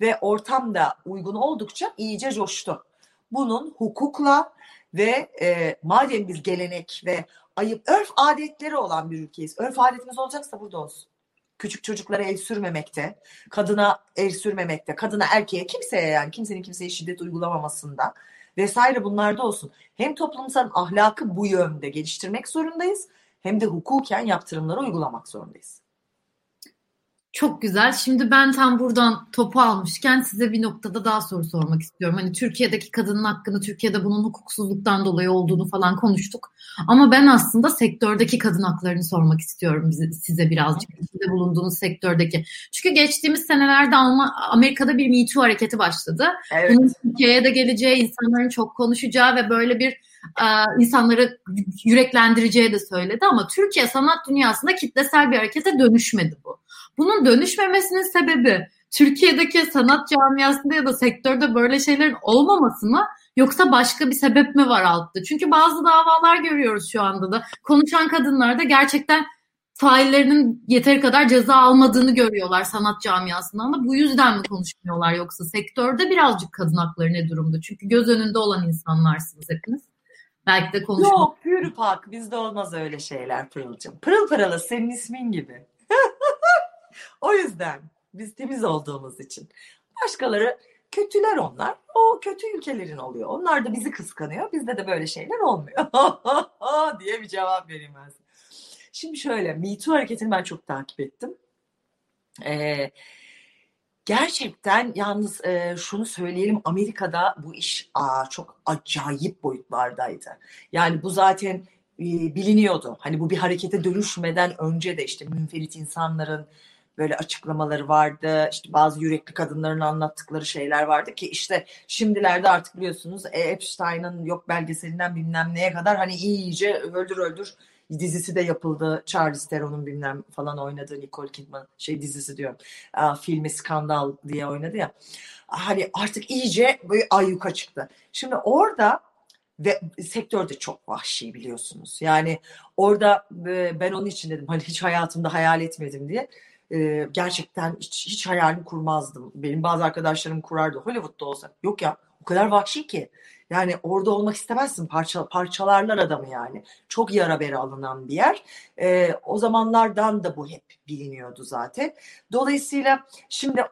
Ve ortam da uygun oldukça iyice coştu. Bunun hukukla ve e, madem biz gelenek ve ayıp örf adetleri olan bir ülkeyiz. Örf adetimiz olacaksa burada olsun. Küçük çocuklara el sürmemekte, kadına el sürmemekte, kadına erkeğe kimseye yani kimsenin kimseye şiddet uygulamamasında vesaire bunlarda olsun. Hem toplumsal ahlakı bu yönde geliştirmek zorundayız hem de hukuken yaptırımları uygulamak zorundayız. Çok güzel. Şimdi ben tam buradan topu almışken size bir noktada daha soru sormak istiyorum. Hani Türkiye'deki kadının hakkını, Türkiye'de bunun hukuksuzluktan dolayı olduğunu falan konuştuk. Ama ben aslında sektördeki kadın haklarını sormak istiyorum size birazcık. İçinde bulunduğunuz sektördeki. Çünkü geçtiğimiz senelerde Amerika'da bir Me Too hareketi başladı. Evet. Bunun Türkiye'ye de geleceği, insanların çok konuşacağı ve böyle bir insanları yüreklendireceği de söyledi. Ama Türkiye sanat dünyasında kitlesel bir harekete dönüşmedi bu. Bunun dönüşmemesinin sebebi Türkiye'deki sanat camiasında ya da sektörde böyle şeylerin olmaması mı? Yoksa başka bir sebep mi var altta? Çünkü bazı davalar görüyoruz şu anda da. Konuşan kadınlar da gerçekten faillerinin yeteri kadar ceza almadığını görüyorlar sanat camiasından da. Bu yüzden mi konuşmuyorlar yoksa sektörde birazcık kadın hakları ne durumda? Çünkü göz önünde olan insanlarsınız hepiniz. Belki de konuşmak. Yok pür pak bizde olmaz öyle şeyler Pırıl'cığım. Pırıl pırılı senin ismin gibi. O yüzden biz temiz olduğumuz için. Başkaları kötüler onlar. O kötü ülkelerin oluyor. Onlar da bizi kıskanıyor. Bizde de böyle şeyler olmuyor. [laughs] diye bir cevap vereyim ben size. Şimdi şöyle Me Too hareketini ben çok takip ettim. Ee, gerçekten yalnız e, şunu söyleyelim Amerika'da bu iş aa, çok acayip boyutlardaydı. Yani bu zaten e, biliniyordu. Hani bu bir harekete dönüşmeden önce de işte münferit insanların böyle açıklamaları vardı. İşte bazı yürekli kadınların anlattıkları şeyler vardı ki işte şimdilerde artık biliyorsunuz e, Epstein'ın yok belgeselinden bilmem neye kadar hani iyice öldür öldür dizisi de yapıldı. Charles Theron'un bilmem falan oynadığı Nicole Kidman şey dizisi diyorum. filmi Skandal diye oynadı ya. Hani artık iyice böyle ayyuka çıktı. Şimdi orada ve sektörde çok vahşi biliyorsunuz. Yani orada ben onun için dedim hani hiç hayatımda hayal etmedim diye e, gerçekten hiç, hiç hayalini kurmazdım. Benim bazı arkadaşlarım kurardı Hollywood'da olsa. Yok ya o kadar vahşi ki. Yani orada olmak istemezsin. Parça, parçalarlar adamı yani. Çok yara bere alınan bir yer. E, o zamanlardan da bu hep biliniyordu zaten. Dolayısıyla şimdi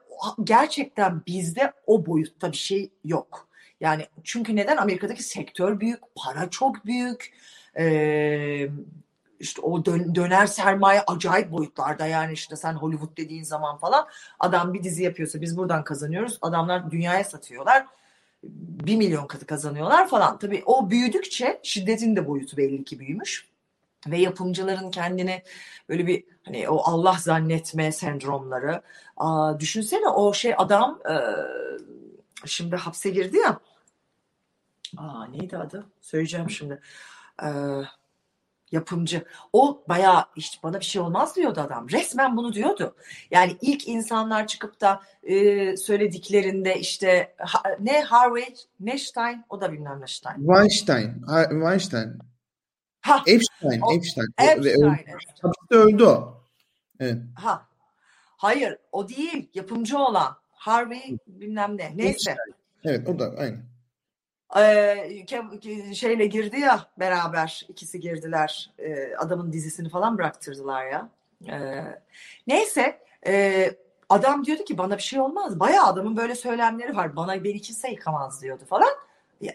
gerçekten bizde o boyutta bir şey yok. Yani çünkü neden? Amerika'daki sektör büyük, para çok büyük. Ee, işte o dön, döner sermaye acayip boyutlarda yani işte sen Hollywood dediğin zaman falan adam bir dizi yapıyorsa biz buradan kazanıyoruz. Adamlar dünyaya satıyorlar. Bir milyon katı kazanıyorlar falan. Tabii o büyüdükçe şiddetin de boyutu belli ki büyümüş. Ve yapımcıların kendini böyle bir hani o Allah zannetme sendromları. Aa, düşünsene o şey adam e, şimdi hapse girdi ya. Aa, neydi adı? Söyleyeceğim şimdi. Eee yapımcı. O bayağı işte bana bir şey olmaz diyordu adam. Resmen bunu diyordu. Yani ilk insanlar çıkıp da e, söylediklerinde işte ha, ne Harvey, ne Stein, o da bilmem ne Stein. Weinstein, Weinstein. Ha. Epstein, o, Epstein. Epstein. Hapiste öldü o. Evet. Ha. Hayır, o değil. Yapımcı olan. Harvey bilmem ne. Neyse. Epstein. Evet, o da aynı şeyle girdi ya beraber ikisi girdiler. Adamın dizisini falan bıraktırdılar ya. Neyse adam diyordu ki bana bir şey olmaz. Bayağı adamın böyle söylemleri var. Bana beni kimse yıkamaz. diyordu falan.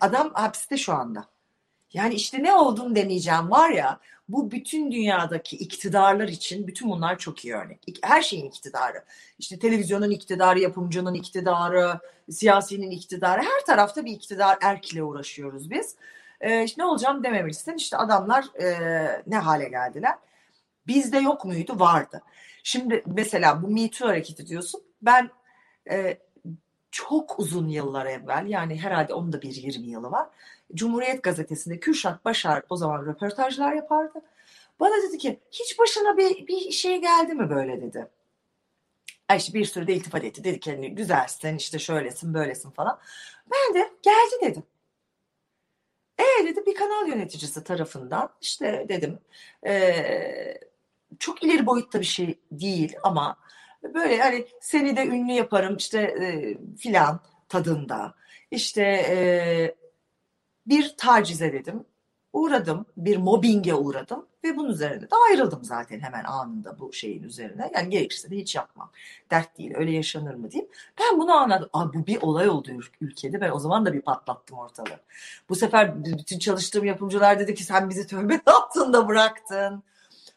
Adam hapiste şu anda yani işte ne olduğunu demeyeceğim var ya bu bütün dünyadaki iktidarlar için bütün bunlar çok iyi örnek. Her şeyin iktidarı. İşte televizyonun iktidarı, yapımcının iktidarı, siyasinin iktidarı. Her tarafta bir iktidar erkle uğraşıyoruz biz. Ee, işte ne olacağım dememişsin. İşte adamlar e, ne hale geldiler. Bizde yok muydu? Vardı. Şimdi mesela bu Me Too hareketi diyorsun. Ben e, çok uzun yıllar evvel yani herhalde onun da bir 20 yılı var. Cumhuriyet Gazetesi'nde Kürşat Başar o zaman röportajlar yapardı. Bana dedi ki hiç başına bir, bir şey geldi mi böyle dedi. Ay işte bir sürü de iltifat etti. Dedi ki hani güzelsin işte şöylesin böylesin falan. Ben de geldi dedim. E dedi bir kanal yöneticisi tarafından işte dedim e, çok ileri boyutta bir şey değil ama böyle hani seni de ünlü yaparım işte e, filan tadında. İşte e, bir tacize dedim. Uğradım, bir mobbinge uğradım ve bunun üzerine de ayrıldım zaten hemen anında bu şeyin üzerine. Yani gerekirse de hiç yapmam. Dert değil, öyle yaşanır mı diyeyim. Ben bunu anladım. Aa, bu bir olay oldu ülkede. Ben o zaman da bir patlattım ortalığı. Bu sefer bütün çalıştığım yapımcılar dedi ki sen bizi tövbe [laughs] altında bıraktın.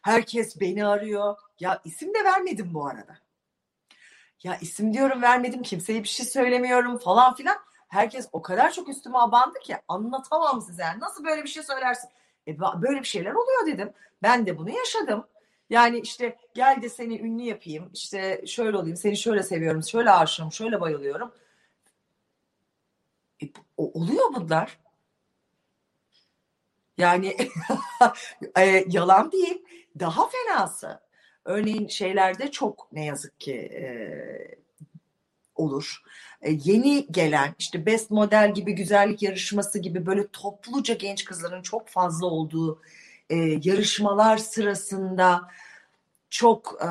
Herkes beni arıyor. Ya isim de vermedim bu arada. Ya isim diyorum vermedim kimseye bir şey söylemiyorum falan filan. Herkes o kadar çok üstüme abandı ki anlatamam size. Yani nasıl böyle bir şey söylersin? E, böyle bir şeyler oluyor dedim. Ben de bunu yaşadım. Yani işte gel de seni ünlü yapayım. İşte şöyle olayım. Seni şöyle seviyorum. Şöyle aşığım. Şöyle bayılıyorum. E, oluyor bunlar. Yani [laughs] e, yalan değil. Daha fenası. Örneğin şeylerde çok ne yazık ki e, olur. E, yeni gelen işte best model gibi güzellik yarışması gibi böyle topluca genç kızların çok fazla olduğu e, yarışmalar sırasında çok e,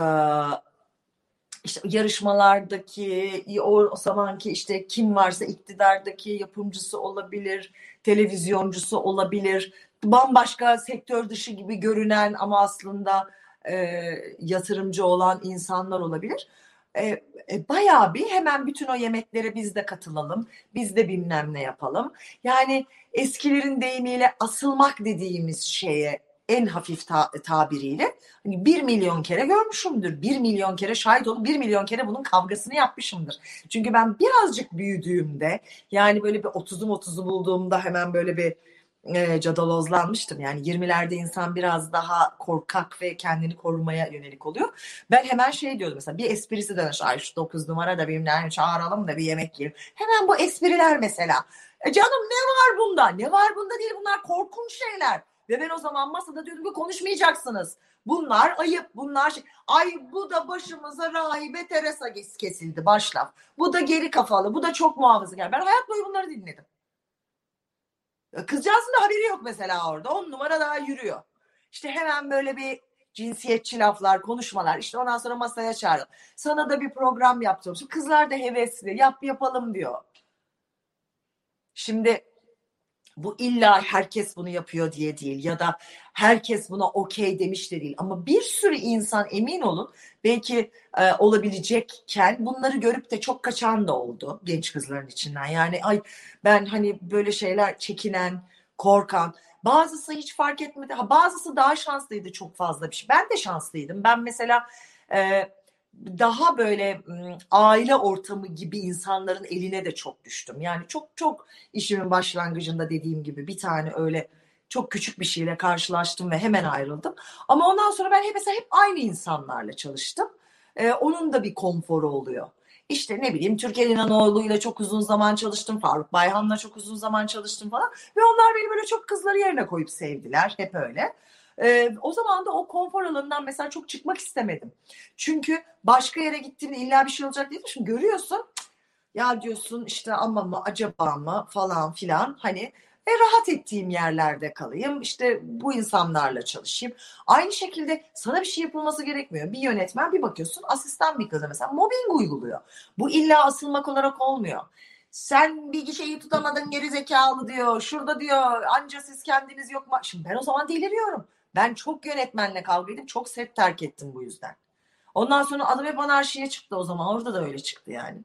işte yarışmalardaki o zamanki işte kim varsa iktidardaki yapımcısı olabilir, televizyoncusu olabilir, bambaşka sektör dışı gibi görünen ama aslında e, yatırımcı olan insanlar olabilir e, e, bayağı bir hemen bütün o yemeklere biz de katılalım, biz de bilmem ne yapalım. Yani eskilerin deyimiyle asılmak dediğimiz şeye en hafif ta- tabiriyle hani bir milyon kere görmüşümdür. Bir milyon kere şahit olup bir milyon kere bunun kavgasını yapmışımdır. Çünkü ben birazcık büyüdüğümde yani böyle bir otuzum otuzu bulduğumda hemen böyle bir e, cadalozlanmıştım. Yani 20'lerde insan biraz daha korkak ve kendini korumaya yönelik oluyor. Ben hemen şey diyordum mesela bir esprisi de ay şu 9 numara da benimle çağıralım da bir yemek yiyelim. Hemen bu espriler mesela. E canım ne var bunda? Ne var bunda değil bunlar korkunç şeyler. Ve ben o zaman masada diyordum ki konuşmayacaksınız. Bunlar ayıp, bunlar şey. Ay bu da başımıza rahibe Teresa kesildi başlaf. Bu da geri kafalı, bu da çok muhafazakar. Ben hayat boyu bunları dinledim. Kızcağızın da haberi yok mesela orada. On numara daha yürüyor. İşte hemen böyle bir cinsiyetçi laflar, konuşmalar. İşte ondan sonra masaya çağırdım. Sana da bir program yaptım. Şimdi kızlar da hevesli. Yap yapalım diyor. Şimdi Bu illa herkes bunu yapıyor diye değil ya da herkes buna okey demiş de değil. Ama bir sürü insan emin olun belki e, olabilecekken bunları görüp de çok kaçan da oldu genç kızların içinden. Yani ay ben hani böyle şeyler çekinen, korkan. Bazısı hiç fark etmedi. Ha, bazısı daha şanslıydı çok fazla bir şey. Ben de şanslıydım. Ben mesela e, daha böyle aile ortamı gibi insanların eline de çok düştüm. Yani çok çok işimin başlangıcında dediğim gibi bir tane öyle çok küçük bir şeyle karşılaştım ve hemen ayrıldım. Ama ondan sonra ben hep mesela hep aynı insanlarla çalıştım. Ee, onun da bir konforu oluyor. İşte ne bileyim Türkiye İnanoğlu ile çok uzun zaman çalıştım. Faruk Bayhan'la çok uzun zaman çalıştım falan. Ve onlar beni böyle çok kızları yerine koyup sevdiler. Hep öyle. Ee, o zaman da o konfor alanından mesela çok çıkmak istemedim. Çünkü başka yere gittiğimde illa bir şey olacak diye Şimdi görüyorsun ya diyorsun işte ama mı acaba mı falan filan hani ve rahat ettiğim yerlerde kalayım. İşte bu insanlarla çalışayım. Aynı şekilde sana bir şey yapılması gerekmiyor. Bir yönetmen bir bakıyorsun asistan bir kızı mesela mobbing uyguluyor. Bu illa asılmak olarak olmuyor. Sen bir şeyi tutamadın geri zekalı diyor. Şurada diyor anca siz kendiniz yok? Şimdi ben o zaman deliriyorum. Ben çok yönetmenle kavga edip çok set terk ettim bu yüzden. Ondan sonra adım hep anarşiye çıktı o zaman. Orada da öyle çıktı yani.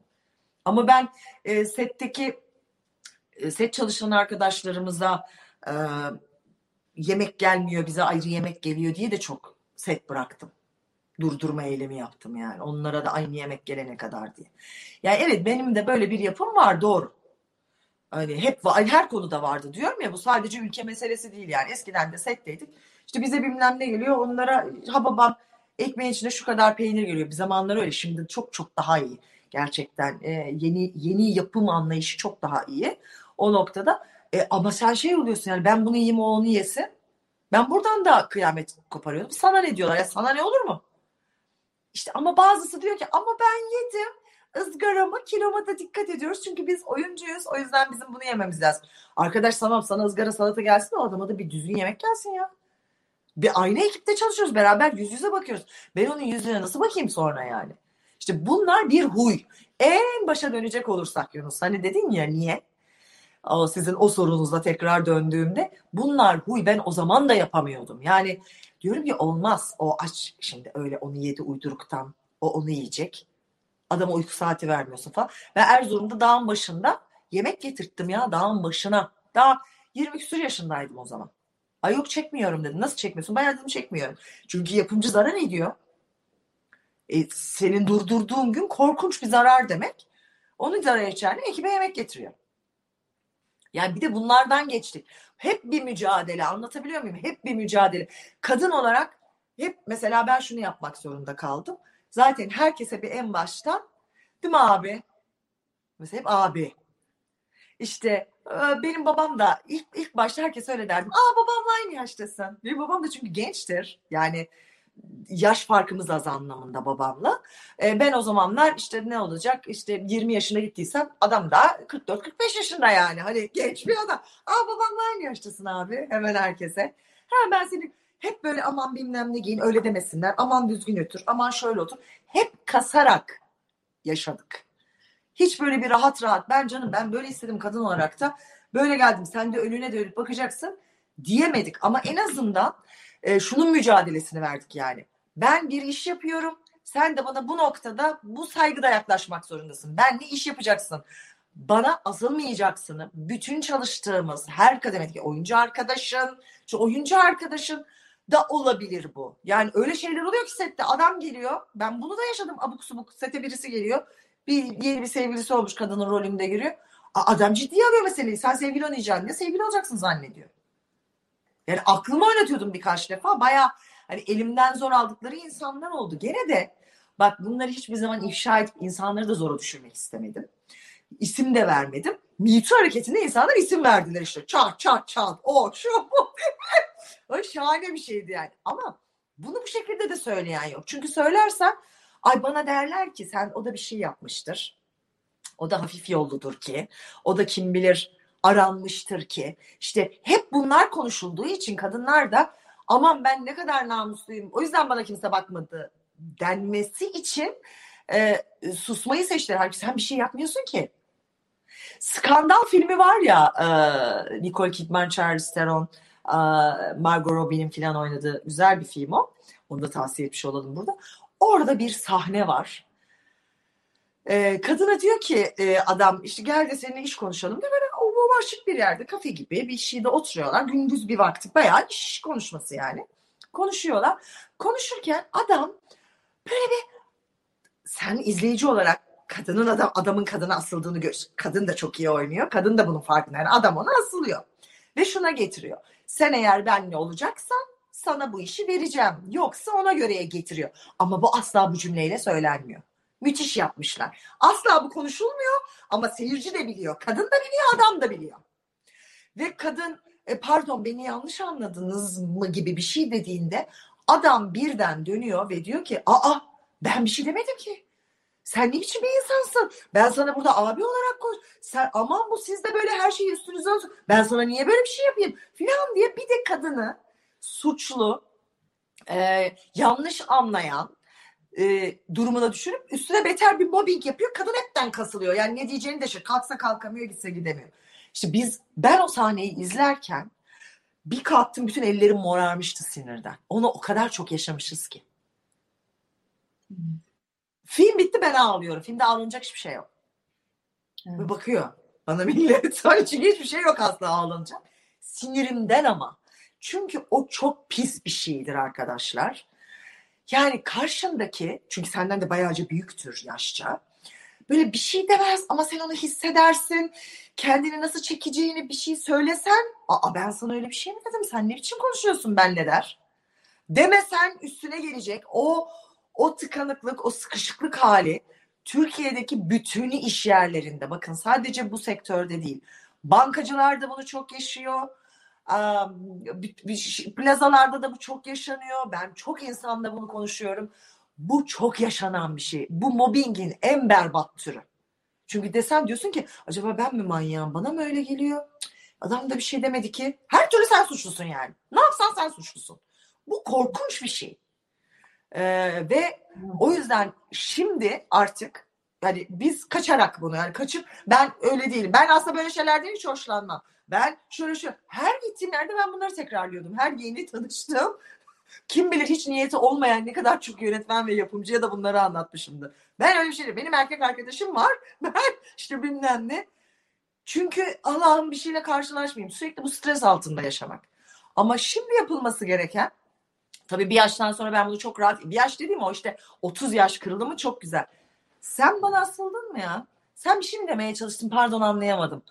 Ama ben e, setteki e, set çalışan arkadaşlarımıza e, yemek gelmiyor bize ayrı yemek geliyor diye de çok set bıraktım. Durdurma eylemi yaptım yani. Onlara da aynı yemek gelene kadar diye. Yani evet benim de böyle bir yapım var doğru. Hani hep her konuda vardı diyorum ya bu sadece ülke meselesi değil yani. Eskiden de setteydik işte bize bilmem ne geliyor onlara ha babam ekmeğin içine şu kadar peynir geliyor. Bir zamanlar öyle şimdi çok çok daha iyi. Gerçekten e, yeni yeni yapım anlayışı çok daha iyi. O noktada e, ama sen şey oluyorsun yani ben bunu yiyeyim o onu yesin. Ben buradan da kıyamet koparıyordum. Sana ne diyorlar ya sana ne olur mu? İşte ama bazısı diyor ki ama ben yedim ızgarama kiloma da dikkat ediyoruz. Çünkü biz oyuncuyuz. O yüzden bizim bunu yememiz lazım. Arkadaş tamam sana ızgara salata gelsin o adama da bir düzgün yemek gelsin ya. Bir aynı ekipte çalışıyoruz. Beraber yüz yüze bakıyoruz. Ben onun yüzüne nasıl bakayım sonra yani? İşte bunlar bir huy. En başa dönecek olursak Yunus. Hani dedin ya niye? O sizin o sorunuzla tekrar döndüğümde bunlar huy ben o zaman da yapamıyordum. Yani diyorum ki olmaz o aç şimdi öyle onu yedi uyduruktan o onu yiyecek. Adama uyku saati vermiyorsun falan. Ve Erzurum'da dağın başında yemek getirttim ya dağın başına. Daha 20 küsur yaşındaydım o zaman. Ay yok çekmiyorum dedim. Nasıl çekmiyorsun? Bayağı dedim çekmiyorum. Çünkü yapımcı zarar ediyor. E, senin durdurduğun gün korkunç bir zarar demek. Onu zarar edeceğine ekibe yemek getiriyor. Yani bir de bunlardan geçtik. Hep bir mücadele anlatabiliyor muyum? Hep bir mücadele. Kadın olarak hep mesela ben şunu yapmak zorunda kaldım. Zaten herkese bir en baştan değil mi abi? Mesela hep abi. İşte benim babam da ilk ilk başta herkes öyle derdim. Aa babamla aynı yaştasın. Benim babam da çünkü gençtir. Yani yaş farkımız az anlamında babamla. ben o zamanlar işte ne olacak işte 20 yaşına gittiysem adam da 44-45 yaşında yani. Hani genç bir adam. Aa babamla aynı yaştasın abi. Hemen herkese. Ha ben seni hep böyle aman bilmem ne giyin öyle demesinler. Aman düzgün otur. Aman şöyle otur. Hep kasarak yaşadık. Hiç böyle bir rahat rahat ben canım ben böyle istedim kadın olarak da böyle geldim sen de önüne dönüp bakacaksın diyemedik ama en azından e, şunun mücadelesini verdik yani. Ben bir iş yapıyorum sen de bana bu noktada bu saygıda yaklaşmak zorundasın. Ben ne iş yapacaksın? Bana asılmayacaksın. Bütün çalıştığımız her kademedeki oyuncu arkadaşın, oyuncu arkadaşın da olabilir bu. Yani öyle şeyler oluyor ki sette adam geliyor. Ben bunu da yaşadım abuk subuk sete birisi geliyor bir yeni bir sevgilisi olmuş kadının rolünde giriyor. Adam ciddiye alıyor meseleyi. Sen sevgili oynayacaksın diye sevgili olacaksın zannediyor. Yani aklımı oynatıyordum birkaç defa. Baya hani elimden zor aldıkları insanlar oldu. Gene de bak bunları hiçbir zaman ifşa edip insanları da zora düşürmek istemedim. İsim de vermedim. Me hareketinde insanlar isim verdiler işte. Çat çat çat. O şu bu. [laughs] o şahane bir şeydi yani. Ama bunu bu şekilde de söyleyen yok. Çünkü söylersem Ay bana derler ki sen o da bir şey yapmıştır. O da hafif yolludur ki. O da kim bilir aranmıştır ki. İşte hep bunlar konuşulduğu için kadınlar da aman ben ne kadar namusluyum. O yüzden bana kimse bakmadı denmesi için e, susmayı seçtiler. Halbuki sen bir şey yapmıyorsun ki. Skandal filmi var ya e, Nicole Kidman, Charlize Theron, e, Margot Robbie'nin falan oynadığı güzel bir film o. Onu da tavsiye etmiş olalım burada. Orada bir sahne var. E, kadına diyor ki e, adam işte gel de seninle iş konuşalım diye böyle o açık bir yerde kafe gibi bir şeyde oturuyorlar. Gündüz bir vakti bayağı iş konuşması yani. Konuşuyorlar. Konuşurken adam böyle bir sen izleyici olarak kadının adam adamın kadına asıldığını gör. Kadın da çok iyi oynuyor. Kadın da bunun farkında. Yani adam ona asılıyor. Ve şuna getiriyor. Sen eğer benle olacaksan sana bu işi vereceğim. Yoksa ona göreye getiriyor. Ama bu asla bu cümleyle söylenmiyor. Müthiş yapmışlar. Asla bu konuşulmuyor ama seyirci de biliyor. Kadın da biliyor, adam da biliyor. Ve kadın e, pardon beni yanlış anladınız mı gibi bir şey dediğinde adam birden dönüyor ve diyor ki aa ben bir şey demedim ki. Sen ne biçim bir insansın? Ben sana burada abi olarak koy. Sen aman bu sizde böyle her şeyi üstünüze olsun. Ben sana niye böyle bir şey yapayım? Filan diye bir de kadını suçlu, e, yanlış anlayan e, durumuna düşürüp üstüne beter bir mobbing yapıyor. Kadın hepten kasılıyor. Yani ne diyeceğini de şey. Kalksa kalkamıyor, gitse gidemiyor. İşte biz ben o sahneyi izlerken bir kalktım bütün ellerim morarmıştı sinirden. Onu o kadar çok yaşamışız ki. Hmm. Film bitti ben ağlıyorum. Filmde ağlanacak hiçbir şey yok. Evet. Bakıyor bana millet. [laughs] Çünkü hiçbir şey yok aslında ağlanacak. Sinirimden ama. Çünkü o çok pis bir şeydir arkadaşlar. Yani karşındaki çünkü senden de bayağıca büyüktür yaşça. Böyle bir şey demez ama sen onu hissedersin. Kendini nasıl çekeceğini bir şey söylesen. Aa ben sana öyle bir şey mi dedim? Sen ne biçim konuşuyorsun benle der. Demesen üstüne gelecek. O o tıkanıklık, o sıkışıklık hali Türkiye'deki bütün iş yerlerinde bakın sadece bu sektörde değil. Bankacılar da bunu çok yaşıyor. Plazalarda da bu çok yaşanıyor. Ben çok insanla bunu konuşuyorum. Bu çok yaşanan bir şey. Bu mobbingin en berbat türü. Çünkü desen diyorsun ki acaba ben mi manyağım bana mı öyle geliyor? Adam da bir şey demedi ki. Her türlü sen suçlusun yani. Ne yapsan sen suçlusun. Bu korkunç bir şey. Ee, ve o yüzden şimdi artık yani biz kaçarak bunu yani kaçıp ben öyle değilim. Ben aslında böyle şeylerden hiç hoşlanmam. Ben şöyle şu her gittiğim yerde ben bunları tekrarlıyordum. Her yeni tanıştığım [laughs] kim bilir hiç niyeti olmayan ne kadar çok yönetmen ve yapımcıya da bunları anlatmışımdı. Ben öyle bir şey değil. Benim erkek arkadaşım var. [laughs] Ben işte bilmem ne. Çünkü Allah'ım bir şeyle karşılaşmayayım. Sürekli bu stres altında yaşamak. Ama şimdi yapılması gereken Tabii bir yaştan sonra ben bunu çok rahat, bir yaş dediğim o işte 30 yaş kırıldı çok güzel. Sen bana asıldın mı ya? Sen bir şey mi demeye çalıştın pardon anlayamadım.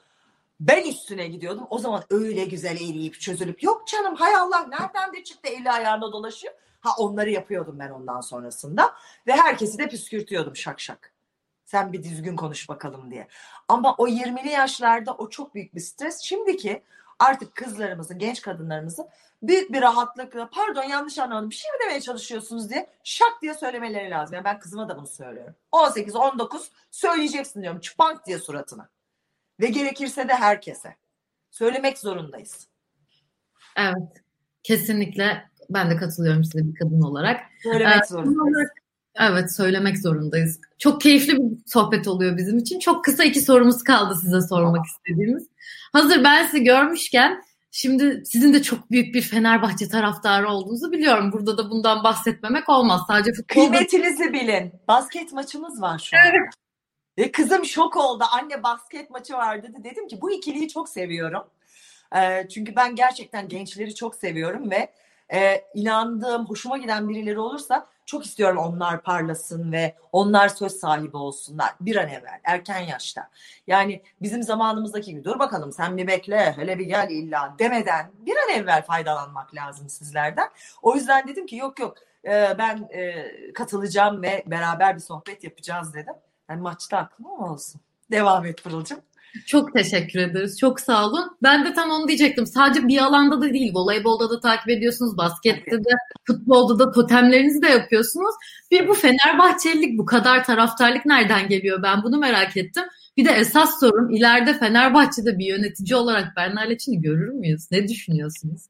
Ben üstüne gidiyordum. O zaman öyle güzel eriyip çözülüp yok canım hay Allah nereden de çıktı eli ayağında dolaşıyor. Ha onları yapıyordum ben ondan sonrasında. Ve herkesi de püskürtüyordum şak şak. Sen bir düzgün konuş bakalım diye. Ama o 20'li yaşlarda o çok büyük bir stres. Şimdiki artık kızlarımızın, genç kadınlarımızın büyük bir rahatlıkla pardon yanlış anladım bir şey mi demeye çalışıyorsunuz diye şak diye söylemeleri lazım. Yani ben kızıma da bunu söylüyorum. 18, 19 söyleyeceksin diyorum çıpank diye suratına. Ve gerekirse de herkese. Söylemek zorundayız. Evet. Kesinlikle ben de katılıyorum size bir kadın olarak. Söylemek ee, zorundayız. Evet söylemek zorundayız. Çok keyifli bir sohbet oluyor bizim için. Çok kısa iki sorumuz kaldı size sormak istediğimiz. Hazır ben sizi görmüşken şimdi sizin de çok büyük bir Fenerbahçe taraftarı olduğunuzu biliyorum. Burada da bundan bahsetmemek olmaz. Sadece futbolda... Kıymetinizi bilin. Basket maçımız var şu an. Evet. Ve kızım şok oldu. Anne basket maçı var dedi. Dedim ki bu ikiliyi çok seviyorum. Ee, çünkü ben gerçekten gençleri çok seviyorum ve e, inandığım, hoşuma giden birileri olursa çok istiyorum onlar parlasın ve onlar söz sahibi olsunlar bir an evvel erken yaşta. Yani bizim zamanımızdaki gibi dur bakalım sen bir bekle hele bir gel illa demeden bir an evvel faydalanmak lazım sizlerden. O yüzden dedim ki yok yok e, ben e, katılacağım ve beraber bir sohbet yapacağız dedim. Yani maçta aklım olsun. Devam et Pırıl'cığım. Çok teşekkür ederiz. Çok sağ olun. Ben de tam onu diyecektim. Sadece bir alanda da değil. Voleybolda da takip ediyorsunuz. Baskette de, futbolda da totemlerinizi de yapıyorsunuz. Bir bu Fenerbahçelilik, bu kadar taraftarlık nereden geliyor? Ben bunu merak ettim. Bir de esas sorum ileride Fenerbahçe'de bir yönetici olarak Bernal Leçin'i görür müyüz? Ne düşünüyorsunuz?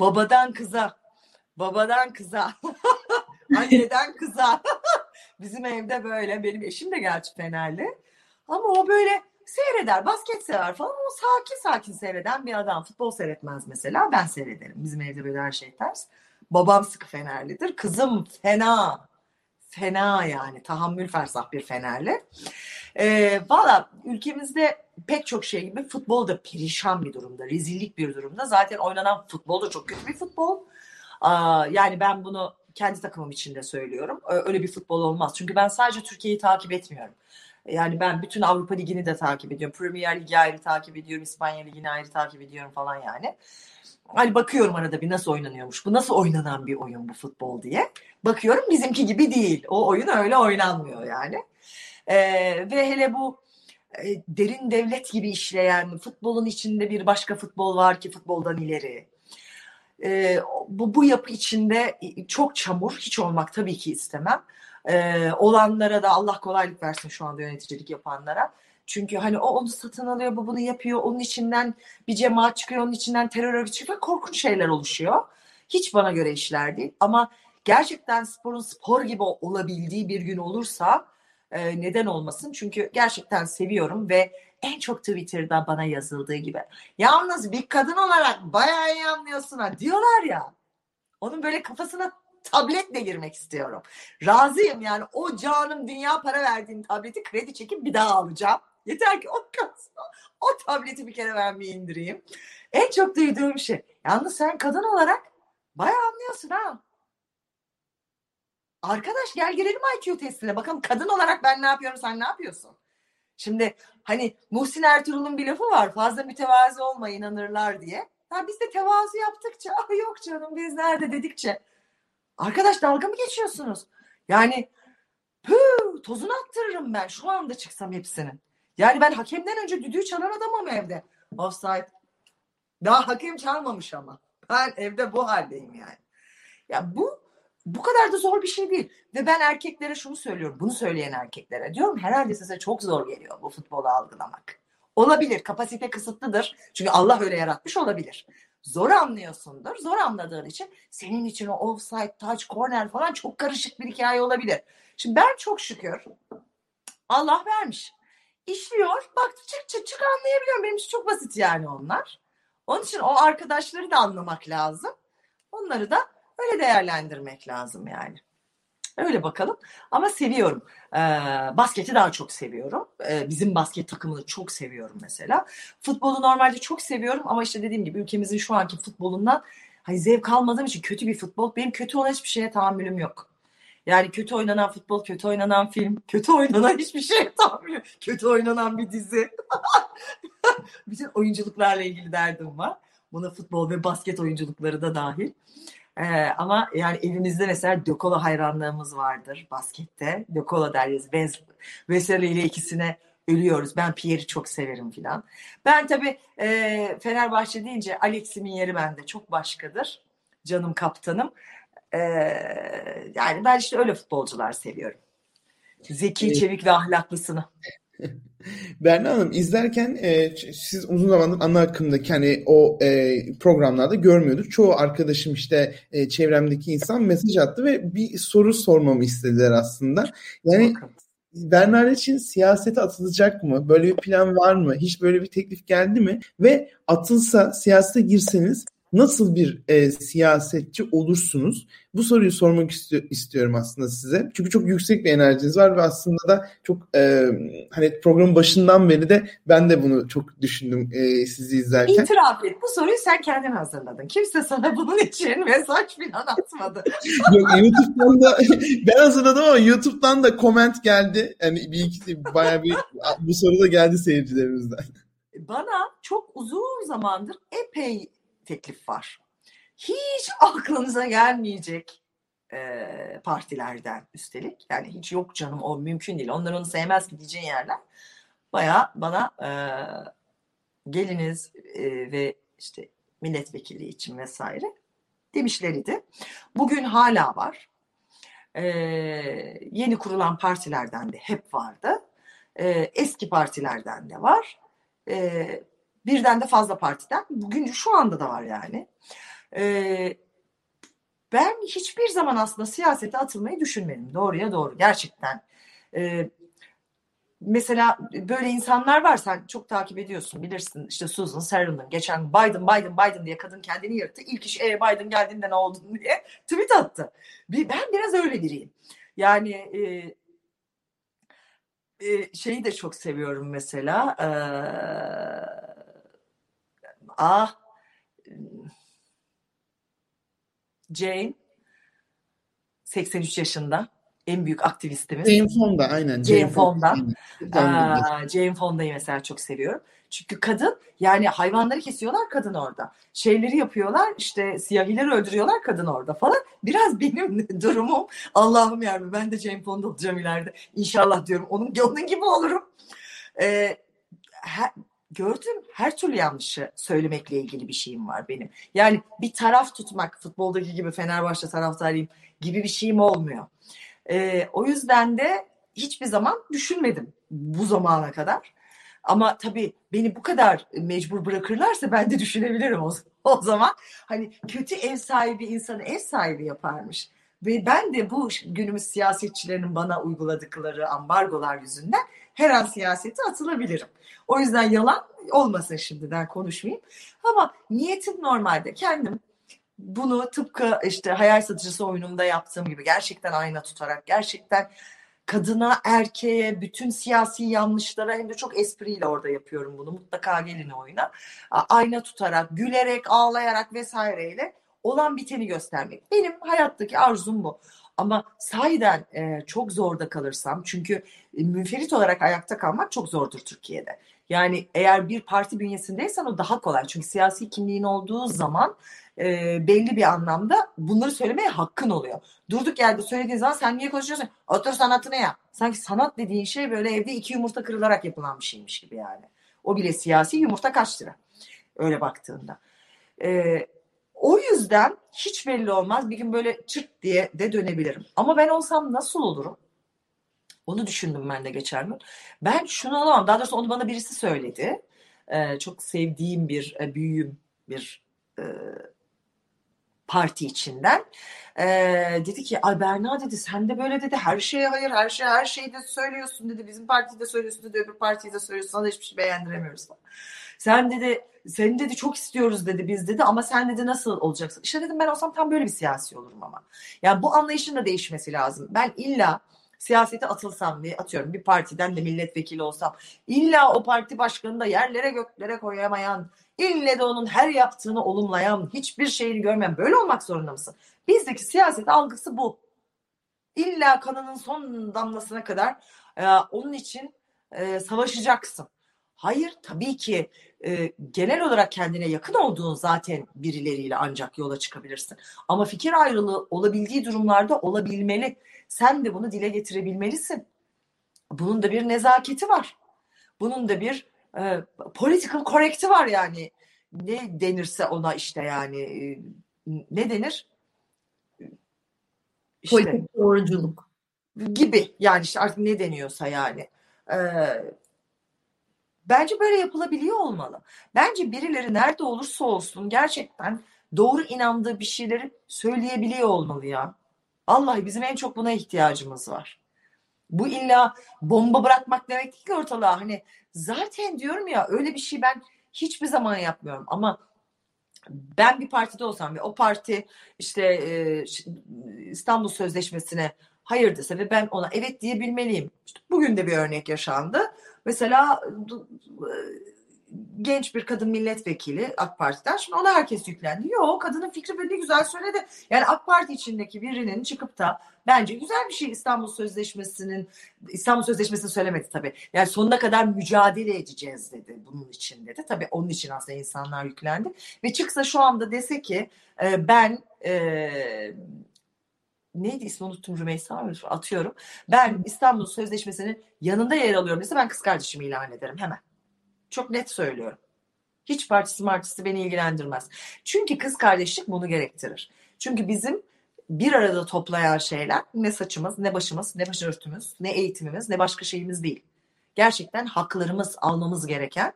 Babadan kıza. Babadan kıza. [laughs] Anneden kıza. Bizim evde böyle. Benim eşim de gerçi Fenerli. Ama o böyle seyreder, basket sever falan. O sakin sakin seyreden bir adam. Futbol seyretmez mesela. Ben seyrederim. Bizim evde böyle her şey ters. Babam sıkı Fenerlidir. Kızım fena. Fena yani. Tahammül fersah bir Fenerli. Ee, Valla ülkemizde pek çok şey gibi futbol da perişan bir durumda. Rezillik bir durumda. Zaten oynanan futbol da çok kötü bir futbol. Aa, yani ben bunu kendi takımım için de söylüyorum. Öyle bir futbol olmaz. Çünkü ben sadece Türkiye'yi takip etmiyorum. Yani ben bütün Avrupa Ligi'ni de takip ediyorum. Premier Ligi ayrı takip ediyorum. İspanya Ligi'ni ayrı takip ediyorum falan yani. Hani bakıyorum arada bir nasıl oynanıyormuş. Bu nasıl oynanan bir oyun bu futbol diye. Bakıyorum bizimki gibi değil. O oyun öyle oynanmıyor yani. Ee, ve hele bu e, derin devlet gibi işleyen futbolun içinde bir başka futbol var ki futboldan ileri. Ee, bu, bu yapı içinde çok çamur hiç olmak tabii ki istemem. Ee, olanlara da Allah kolaylık versin şu anda yöneticilik yapanlara. Çünkü hani o onu satın alıyor, bu bunu yapıyor. Onun içinden bir cemaat çıkıyor, onun içinden terör örgütü çıkıyor. Korkunç şeyler oluşuyor. Hiç bana göre işler değil. Ama gerçekten sporun spor gibi olabildiği bir gün olursa e, neden olmasın? Çünkü gerçekten seviyorum ve en çok Twitter'da bana yazıldığı gibi. Yalnız bir kadın olarak bayağı iyi anlıyorsun ha diyorlar ya. Onun böyle kafasına tabletle girmek istiyorum. Razıyım yani o canım dünya para verdiğim tableti kredi çekip bir daha alacağım. Yeter ki o [laughs] o tableti bir kere ben bir indireyim. En çok duyduğum şey. Yalnız sen kadın olarak bayağı anlıyorsun ha. Arkadaş gel girelim IQ testine. Bakalım kadın olarak ben ne yapıyorum sen ne yapıyorsun? Şimdi hani Muhsin Ertuğrul'un bir lafı var. Fazla mütevazi olma inanırlar diye. Ha biz de tevazu yaptıkça ah yok canım biz nerede dedikçe. Arkadaş dalga mı geçiyorsunuz? Yani püh, tozunu attırırım ben şu anda çıksam hepsinin. Yani ben hakemden önce düdüğü çalan adamım evde. Offside. Daha hakem çalmamış ama. Ben evde bu haldeyim yani. Ya bu bu kadar da zor bir şey değil. Ve ben erkeklere şunu söylüyorum. Bunu söyleyen erkeklere. Diyorum herhalde size çok zor geliyor bu futbolu algılamak. Olabilir. Kapasite kısıtlıdır. Çünkü Allah öyle yaratmış olabilir. Zor anlıyorsundur. Zor anladığın için senin için o offside, touch, corner falan çok karışık bir hikaye olabilir. Şimdi ben çok şükür Allah vermiş. İşliyor. Bak çık çık çık anlayabiliyorum. Benim için çok basit yani onlar. Onun için o arkadaşları da anlamak lazım. Onları da öyle değerlendirmek lazım yani. Öyle bakalım. Ama seviyorum. Ee, basketi daha çok seviyorum. Ee, bizim basket takımını çok seviyorum mesela. Futbolu normalde çok seviyorum ama işte dediğim gibi ülkemizin şu anki futbolundan hani zevk almadığım için kötü bir futbol. Benim kötü olan hiçbir şeye tahammülüm yok. Yani kötü oynanan futbol, kötü oynanan film, kötü oynanan hiçbir şeye tahammülüm. Kötü oynanan bir dizi. [laughs] Bütün oyunculuklarla ilgili derdim var. Buna futbol ve basket oyunculukları da dahil. Ee, ama yani evimizde mesela Dökola hayranlığımız vardır baskette. Dökola deriz. Bez, Veseli ile ikisine ölüyoruz. Ben Pierre'i çok severim filan. Ben tabii e, Fenerbahçe deyince Alex'imin yeri bende çok başkadır. Canım kaptanım. E, yani ben işte öyle futbolcular seviyorum. Zeki, çevik ve ahlaklısını. [laughs] Berna Hanım izlerken e, siz uzun zamandır ana akımdaki hani o e, programlarda görmüyorduk. Çoğu arkadaşım işte e, çevremdeki insan mesaj attı ve bir soru sormamı istediler aslında. Yani Bernard için siyasete atılacak mı? Böyle bir plan var mı? Hiç böyle bir teklif geldi mi? Ve atılsa siyasete girseniz nasıl bir e, siyasetçi olursunuz? Bu soruyu sormak istiyor, istiyorum aslında size. Çünkü çok yüksek bir enerjiniz var ve aslında da çok e, hani programın başından beri de ben de bunu çok düşündüm e, sizi izlerken. İtiraf et. Bu soruyu sen kendin hazırladın. Kimse sana bunun için mesaj falan atmadı. [laughs] Yok YouTube'dan da [laughs] ben hazırladım ama YouTube'dan da comment geldi. Yani bir iki bayağı bir bu soru da geldi seyircilerimizden. Bana çok uzun zamandır epey teklif var. Hiç [laughs] aklınıza gelmeyecek e, partilerden üstelik. Yani hiç yok canım o mümkün değil. Onlar onu sevmez ki diyeceğin yerler. Baya bana e, geliniz e, ve işte milletvekili için vesaire demişleriydi. Bugün hala var. E, yeni kurulan partilerden de hep vardı. E, eski partilerden de var. E, birden de fazla partiden. Bugün şu anda da var yani. Ee, ben hiçbir zaman aslında siyasete atılmayı düşünmedim. Doğruya doğru. Gerçekten. Ee, mesela böyle insanlar var sen çok takip ediyorsun bilirsin işte Susan Sarandon geçen Biden Biden Biden diye kadın kendini yırttı. İlk iş e, Biden geldiğinde ne oldu [laughs] diye tweet attı. Ben biraz öyle biriyim. Yani e, e, şeyi de çok seviyorum mesela. E, ah Jane 83 yaşında en büyük aktivistimiz. Jane Fonda aynen. Jane, Jane Fonda. Aa, Jane Fonda'yı mesela çok seviyorum. Çünkü kadın yani hayvanları kesiyorlar kadın orada. Şeyleri yapıyorlar işte siyahileri öldürüyorlar kadın orada falan. Biraz benim [laughs] durumum Allah'ım yarabbim ben de Jane Fonda olacağım ileride. İnşallah diyorum onun, onun gibi olurum. Ee, her, gördüm her türlü yanlışı söylemekle ilgili bir şeyim var benim. Yani bir taraf tutmak futboldaki gibi Fenerbahçe taraftarıyım gibi bir şeyim olmuyor. E, o yüzden de hiçbir zaman düşünmedim bu zamana kadar. Ama tabii beni bu kadar mecbur bırakırlarsa ben de düşünebilirim o, o zaman. Hani kötü ev sahibi insanı ev sahibi yaparmış. Ve ben de bu günümüz siyasetçilerinin bana uyguladıkları ambargolar yüzünden her an siyasete atılabilirim. O yüzden yalan olmasın şimdiden konuşmayayım. Ama niyetim normalde kendim bunu tıpkı işte hayal satıcısı oyununda yaptığım gibi gerçekten ayna tutarak gerçekten kadına, erkeğe, bütün siyasi yanlışlara hem de çok espriyle orada yapıyorum bunu. Mutlaka gelin oyuna. Ayna tutarak, gülerek, ağlayarak vesaireyle olan biteni göstermek. Benim hayattaki arzum bu. Ama sahiden e, çok zorda kalırsam çünkü e, münferit olarak ayakta kalmak çok zordur Türkiye'de. Yani eğer bir parti bünyesindeysen o daha kolay. Çünkü siyasi kimliğin olduğu zaman e, belli bir anlamda bunları söylemeye hakkın oluyor. Durduk yerde söylediğin zaman sen niye konuşuyorsun? Otur sanatını ya. Sanki sanat dediğin şey böyle evde iki yumurta kırılarak yapılan bir şeymiş gibi yani. O bile siyasi yumurta kaç lira? Öyle baktığında. E, o yüzden hiç belli olmaz. Bir gün böyle çırt diye de dönebilirim. Ama ben olsam nasıl olurum? Onu düşündüm ben de geçen gün. Ben şunu alamam. Daha doğrusu onu bana birisi söyledi. Ee, çok sevdiğim bir e, büyüğüm bir e, parti içinden. Ee, dedi ki ay Berna dedi sen de böyle dedi her şeye hayır her şey her şeyi de söylüyorsun dedi. Bizim partide söylüyorsun dedi öbür partiyi de söylüyorsun. Sana hiçbir şey beğendiremiyoruz. Sen dedi seni dedi çok istiyoruz dedi biz dedi ama sen dedi nasıl olacaksın? İşte dedim ben olsam tam böyle bir siyasi olurum ama. Yani bu anlayışın da değişmesi lazım. Ben illa siyasete atılsam diye atıyorum bir partiden de milletvekili olsam illa o parti başkanını da yerlere göklere koyamayan ille de onun her yaptığını olumlayan hiçbir şeyini görmeyen böyle olmak zorunda mısın? Bizdeki siyaset algısı bu. İlla kanının son damlasına kadar e, onun için e, savaşacaksın. Hayır tabii ki e, genel olarak kendine yakın olduğun zaten birileriyle ancak yola çıkabilirsin. Ama fikir ayrılığı olabildiği durumlarda olabilmeli. Sen de bunu dile getirebilmelisin. Bunun da bir nezaketi var. Bunun da bir e, political correct'i var yani. Ne denirse ona işte yani e, ne denir? İşte, Politik doğruculuk. Gibi yani işte artık ne deniyorsa yani. Ee, bence böyle yapılabiliyor olmalı. Bence birileri nerede olursa olsun gerçekten doğru inandığı bir şeyleri söyleyebiliyor olmalı ya. Vallahi bizim en çok buna ihtiyacımız var. Bu illa bomba bırakmak demek değil ki ortalığa. Hani zaten diyorum ya öyle bir şey ben hiçbir zaman yapmıyorum ama ben bir partide olsam ve o parti işte e, İstanbul Sözleşmesi'ne hayır dese ve ben ona evet diyebilmeliyim. İşte bugün de bir örnek yaşandı. Mesela genç bir kadın milletvekili AK Parti'den. Şimdi ona herkes yüklendi. Yok kadının fikri böyle güzel söyledi. Yani AK Parti içindeki birinin çıkıp da bence güzel bir şey İstanbul Sözleşmesi'nin İstanbul Sözleşmesi'ni söylemedi tabii. Yani sonuna kadar mücadele edeceğiz dedi bunun için dedi. Tabii onun için aslında insanlar yüklendi. Ve çıksa şu anda dese ki e, ben e, neydi ismi unuttum Rümeysa mı? Atıyorum. Ben İstanbul Sözleşmesi'nin yanında yer alıyorum dese ben kız kardeşimi ilan ederim hemen. Çok net söylüyorum. Hiç partisi martisi beni ilgilendirmez. Çünkü kız kardeşlik bunu gerektirir. Çünkü bizim bir arada toplayan şeyler ne saçımız, ne başımız, ne başörtümüz, ne eğitimimiz, ne başka şeyimiz değil. Gerçekten haklarımız almamız gereken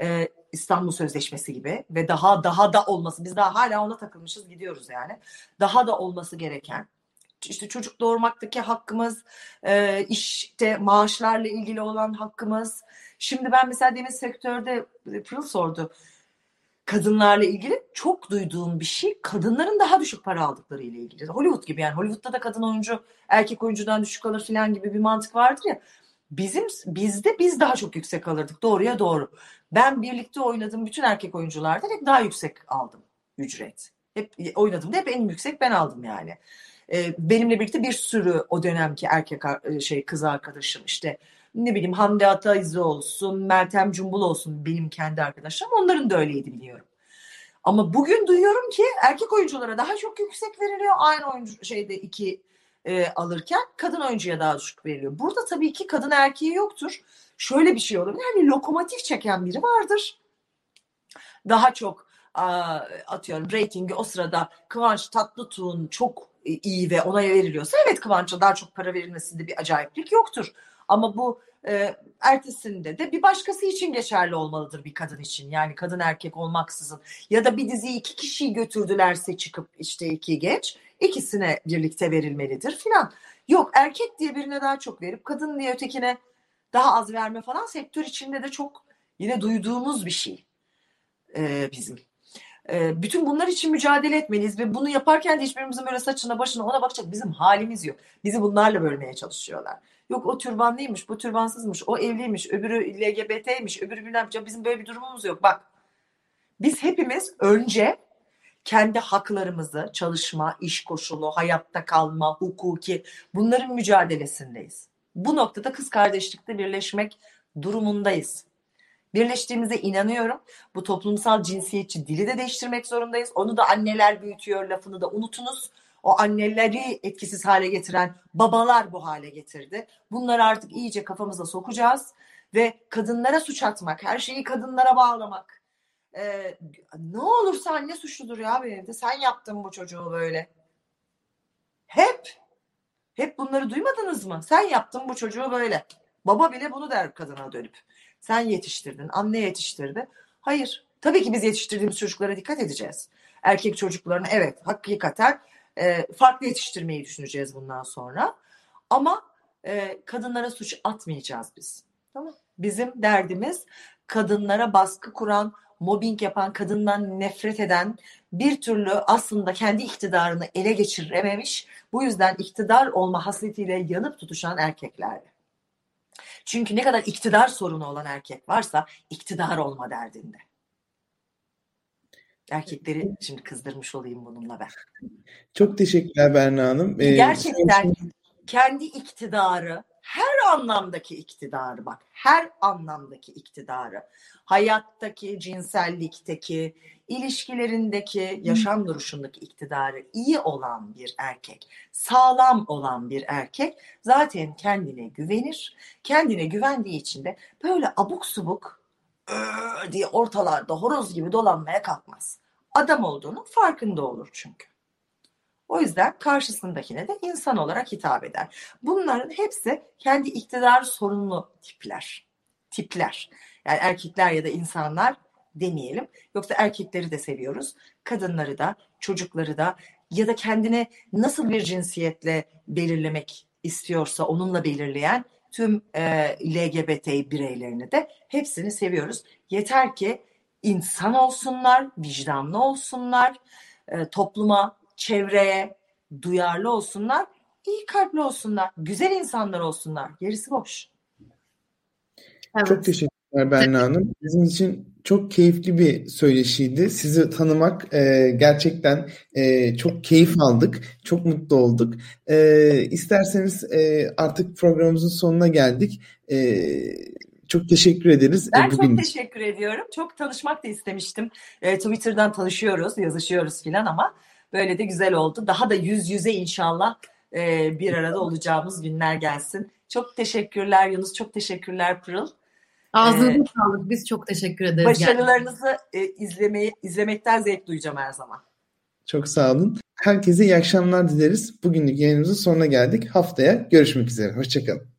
e, İstanbul Sözleşmesi gibi ve daha daha da olması biz daha hala ona takılmışız gidiyoruz yani. Daha da olması gereken işte çocuk doğurmaktaki hakkımız, e, işte maaşlarla ilgili olan hakkımız. Şimdi ben mesela demin sektörde Pırıl sordu. Kadınlarla ilgili çok duyduğum bir şey kadınların daha düşük para aldıkları ile ilgili. Hollywood gibi yani Hollywood'da da kadın oyuncu erkek oyuncudan düşük alır falan gibi bir mantık vardır ya. Bizim bizde biz daha çok yüksek alırdık doğruya doğru. Ben birlikte oynadığım bütün erkek oyunculardan hep daha yüksek aldım ücret. Hep oynadım da hep en yüksek ben aldım yani. Ee, benimle birlikte bir sürü o dönemki erkek e, şey kız arkadaşım işte ne bileyim Hande Ataizi olsun, Meltem Cumbul olsun benim kendi arkadaşlarım onların da öyleydi biliyorum. Ama bugün duyuyorum ki erkek oyunculara daha çok yüksek veriliyor. Aynı oyuncu şeyde iki e, alırken kadın oyuncuya daha düşük veriliyor. Burada tabii ki kadın erkeği yoktur. Şöyle bir şey olabilir. Yani lokomotif çeken biri vardır. Daha çok atıyorum reytingi o sırada Kıvanç Tatlıtuğ'un çok iyi ve ona veriliyorsa evet Kıvanç'a daha çok para verilmesinde bir acayiplik yoktur. Ama bu e, ertesinde de bir başkası için geçerli olmalıdır bir kadın için. Yani kadın erkek olmaksızın. Ya da bir diziyi iki kişiyi götürdülerse çıkıp işte iki geç ikisine birlikte verilmelidir filan. Yok erkek diye birine daha çok verip kadın diye ötekine daha az verme falan sektör içinde de çok yine duyduğumuz bir şey ee, bizim. Ee, bütün bunlar için mücadele etmeliyiz ve bunu yaparken de hiçbirimizin böyle saçına başına ona bakacak bizim halimiz yok. Bizi bunlarla bölmeye çalışıyorlar. Yok o türbanlıymış, bu türbansızmış, o evliymiş, öbürü LGBT'ymiş, öbürü bilmem ne. Bizim böyle bir durumumuz yok. Bak biz hepimiz önce kendi haklarımızı, çalışma, iş koşulu, hayatta kalma, hukuki bunların mücadelesindeyiz. Bu noktada kız kardeşlikte birleşmek durumundayız. Birleştiğimize inanıyorum. Bu toplumsal cinsiyetçi dili de değiştirmek zorundayız. Onu da anneler büyütüyor lafını da unutunuz. O anneleri etkisiz hale getiren babalar bu hale getirdi. Bunları artık iyice kafamıza sokacağız ve kadınlara suç atmak, her şeyi kadınlara bağlamak. Ee, ne olursa anne suçludur ya benim de. Sen yaptın bu çocuğu böyle. Hep. Hep bunları duymadınız mı? Sen yaptın bu çocuğu böyle. Baba bile bunu der kadına dönüp. Sen yetiştirdin, anne yetiştirdi. Hayır. Tabii ki biz yetiştirdiğimiz çocuklara dikkat edeceğiz. Erkek çocuklarını evet hakikaten e, farklı yetiştirmeyi düşüneceğiz bundan sonra. Ama e, kadınlara suç atmayacağız biz. Tamam. Bizim derdimiz kadınlara baskı kuran, mobbing yapan, kadından nefret eden, bir türlü aslında kendi iktidarını ele geçirememiş, bu yüzden iktidar olma hasretiyle yanıp tutuşan erkeklerle. Çünkü ne kadar iktidar sorunu olan erkek varsa iktidar olma derdinde. Erkekleri şimdi kızdırmış olayım bununla ben. Çok teşekkürler Berna Hanım. Ee, Gerçekten kendi iktidarı, her anlamdaki iktidarı bak, her anlamdaki iktidarı, hayattaki, cinsellikteki, ilişkilerindeki, yaşam duruşundaki iktidarı iyi olan bir erkek, sağlam olan bir erkek zaten kendine güvenir. Kendine güvendiği için de böyle abuk subuk diye ortalarda horoz gibi dolanmaya kalkmaz. Adam olduğunun farkında olur çünkü. O yüzden karşısındakine de insan olarak hitap eder. Bunların hepsi kendi iktidar sorunlu tipler. Tipler. Yani erkekler ya da insanlar demeyelim. Yoksa erkekleri de seviyoruz. Kadınları da, çocukları da ya da kendine nasıl bir cinsiyetle belirlemek istiyorsa onunla belirleyen tüm e, LGBT bireylerini de hepsini seviyoruz. Yeter ki insan olsunlar, vicdanlı olsunlar, e, topluma, çevreye duyarlı olsunlar, iyi kalpli olsunlar, güzel insanlar olsunlar. Gerisi boş. Evet. Çok teşekkürler Berna Hanım. Bizim için çok keyifli bir söyleşiydi. Sizi tanımak e, gerçekten e, çok keyif aldık. Çok mutlu olduk. E, isterseniz e, artık programımızın sonuna geldik. E, çok teşekkür ederiz. Ben Bugün... çok teşekkür ediyorum. Çok tanışmak da istemiştim. E, Twitter'dan tanışıyoruz, yazışıyoruz filan ama böyle de güzel oldu. Daha da yüz yüze inşallah e, bir arada olacağımız günler gelsin. Çok teşekkürler Yunus, çok teşekkürler Pırıl. Ağzınıza ee, sağlık. Biz çok teşekkür ederiz. Başarılarınızı e, izlemeyi, izlemekten zevk duyacağım her zaman. Çok sağ olun. Herkese iyi akşamlar dileriz. Bugünlük yayınımızın sonuna geldik. Haftaya görüşmek üzere. Hoşçakalın.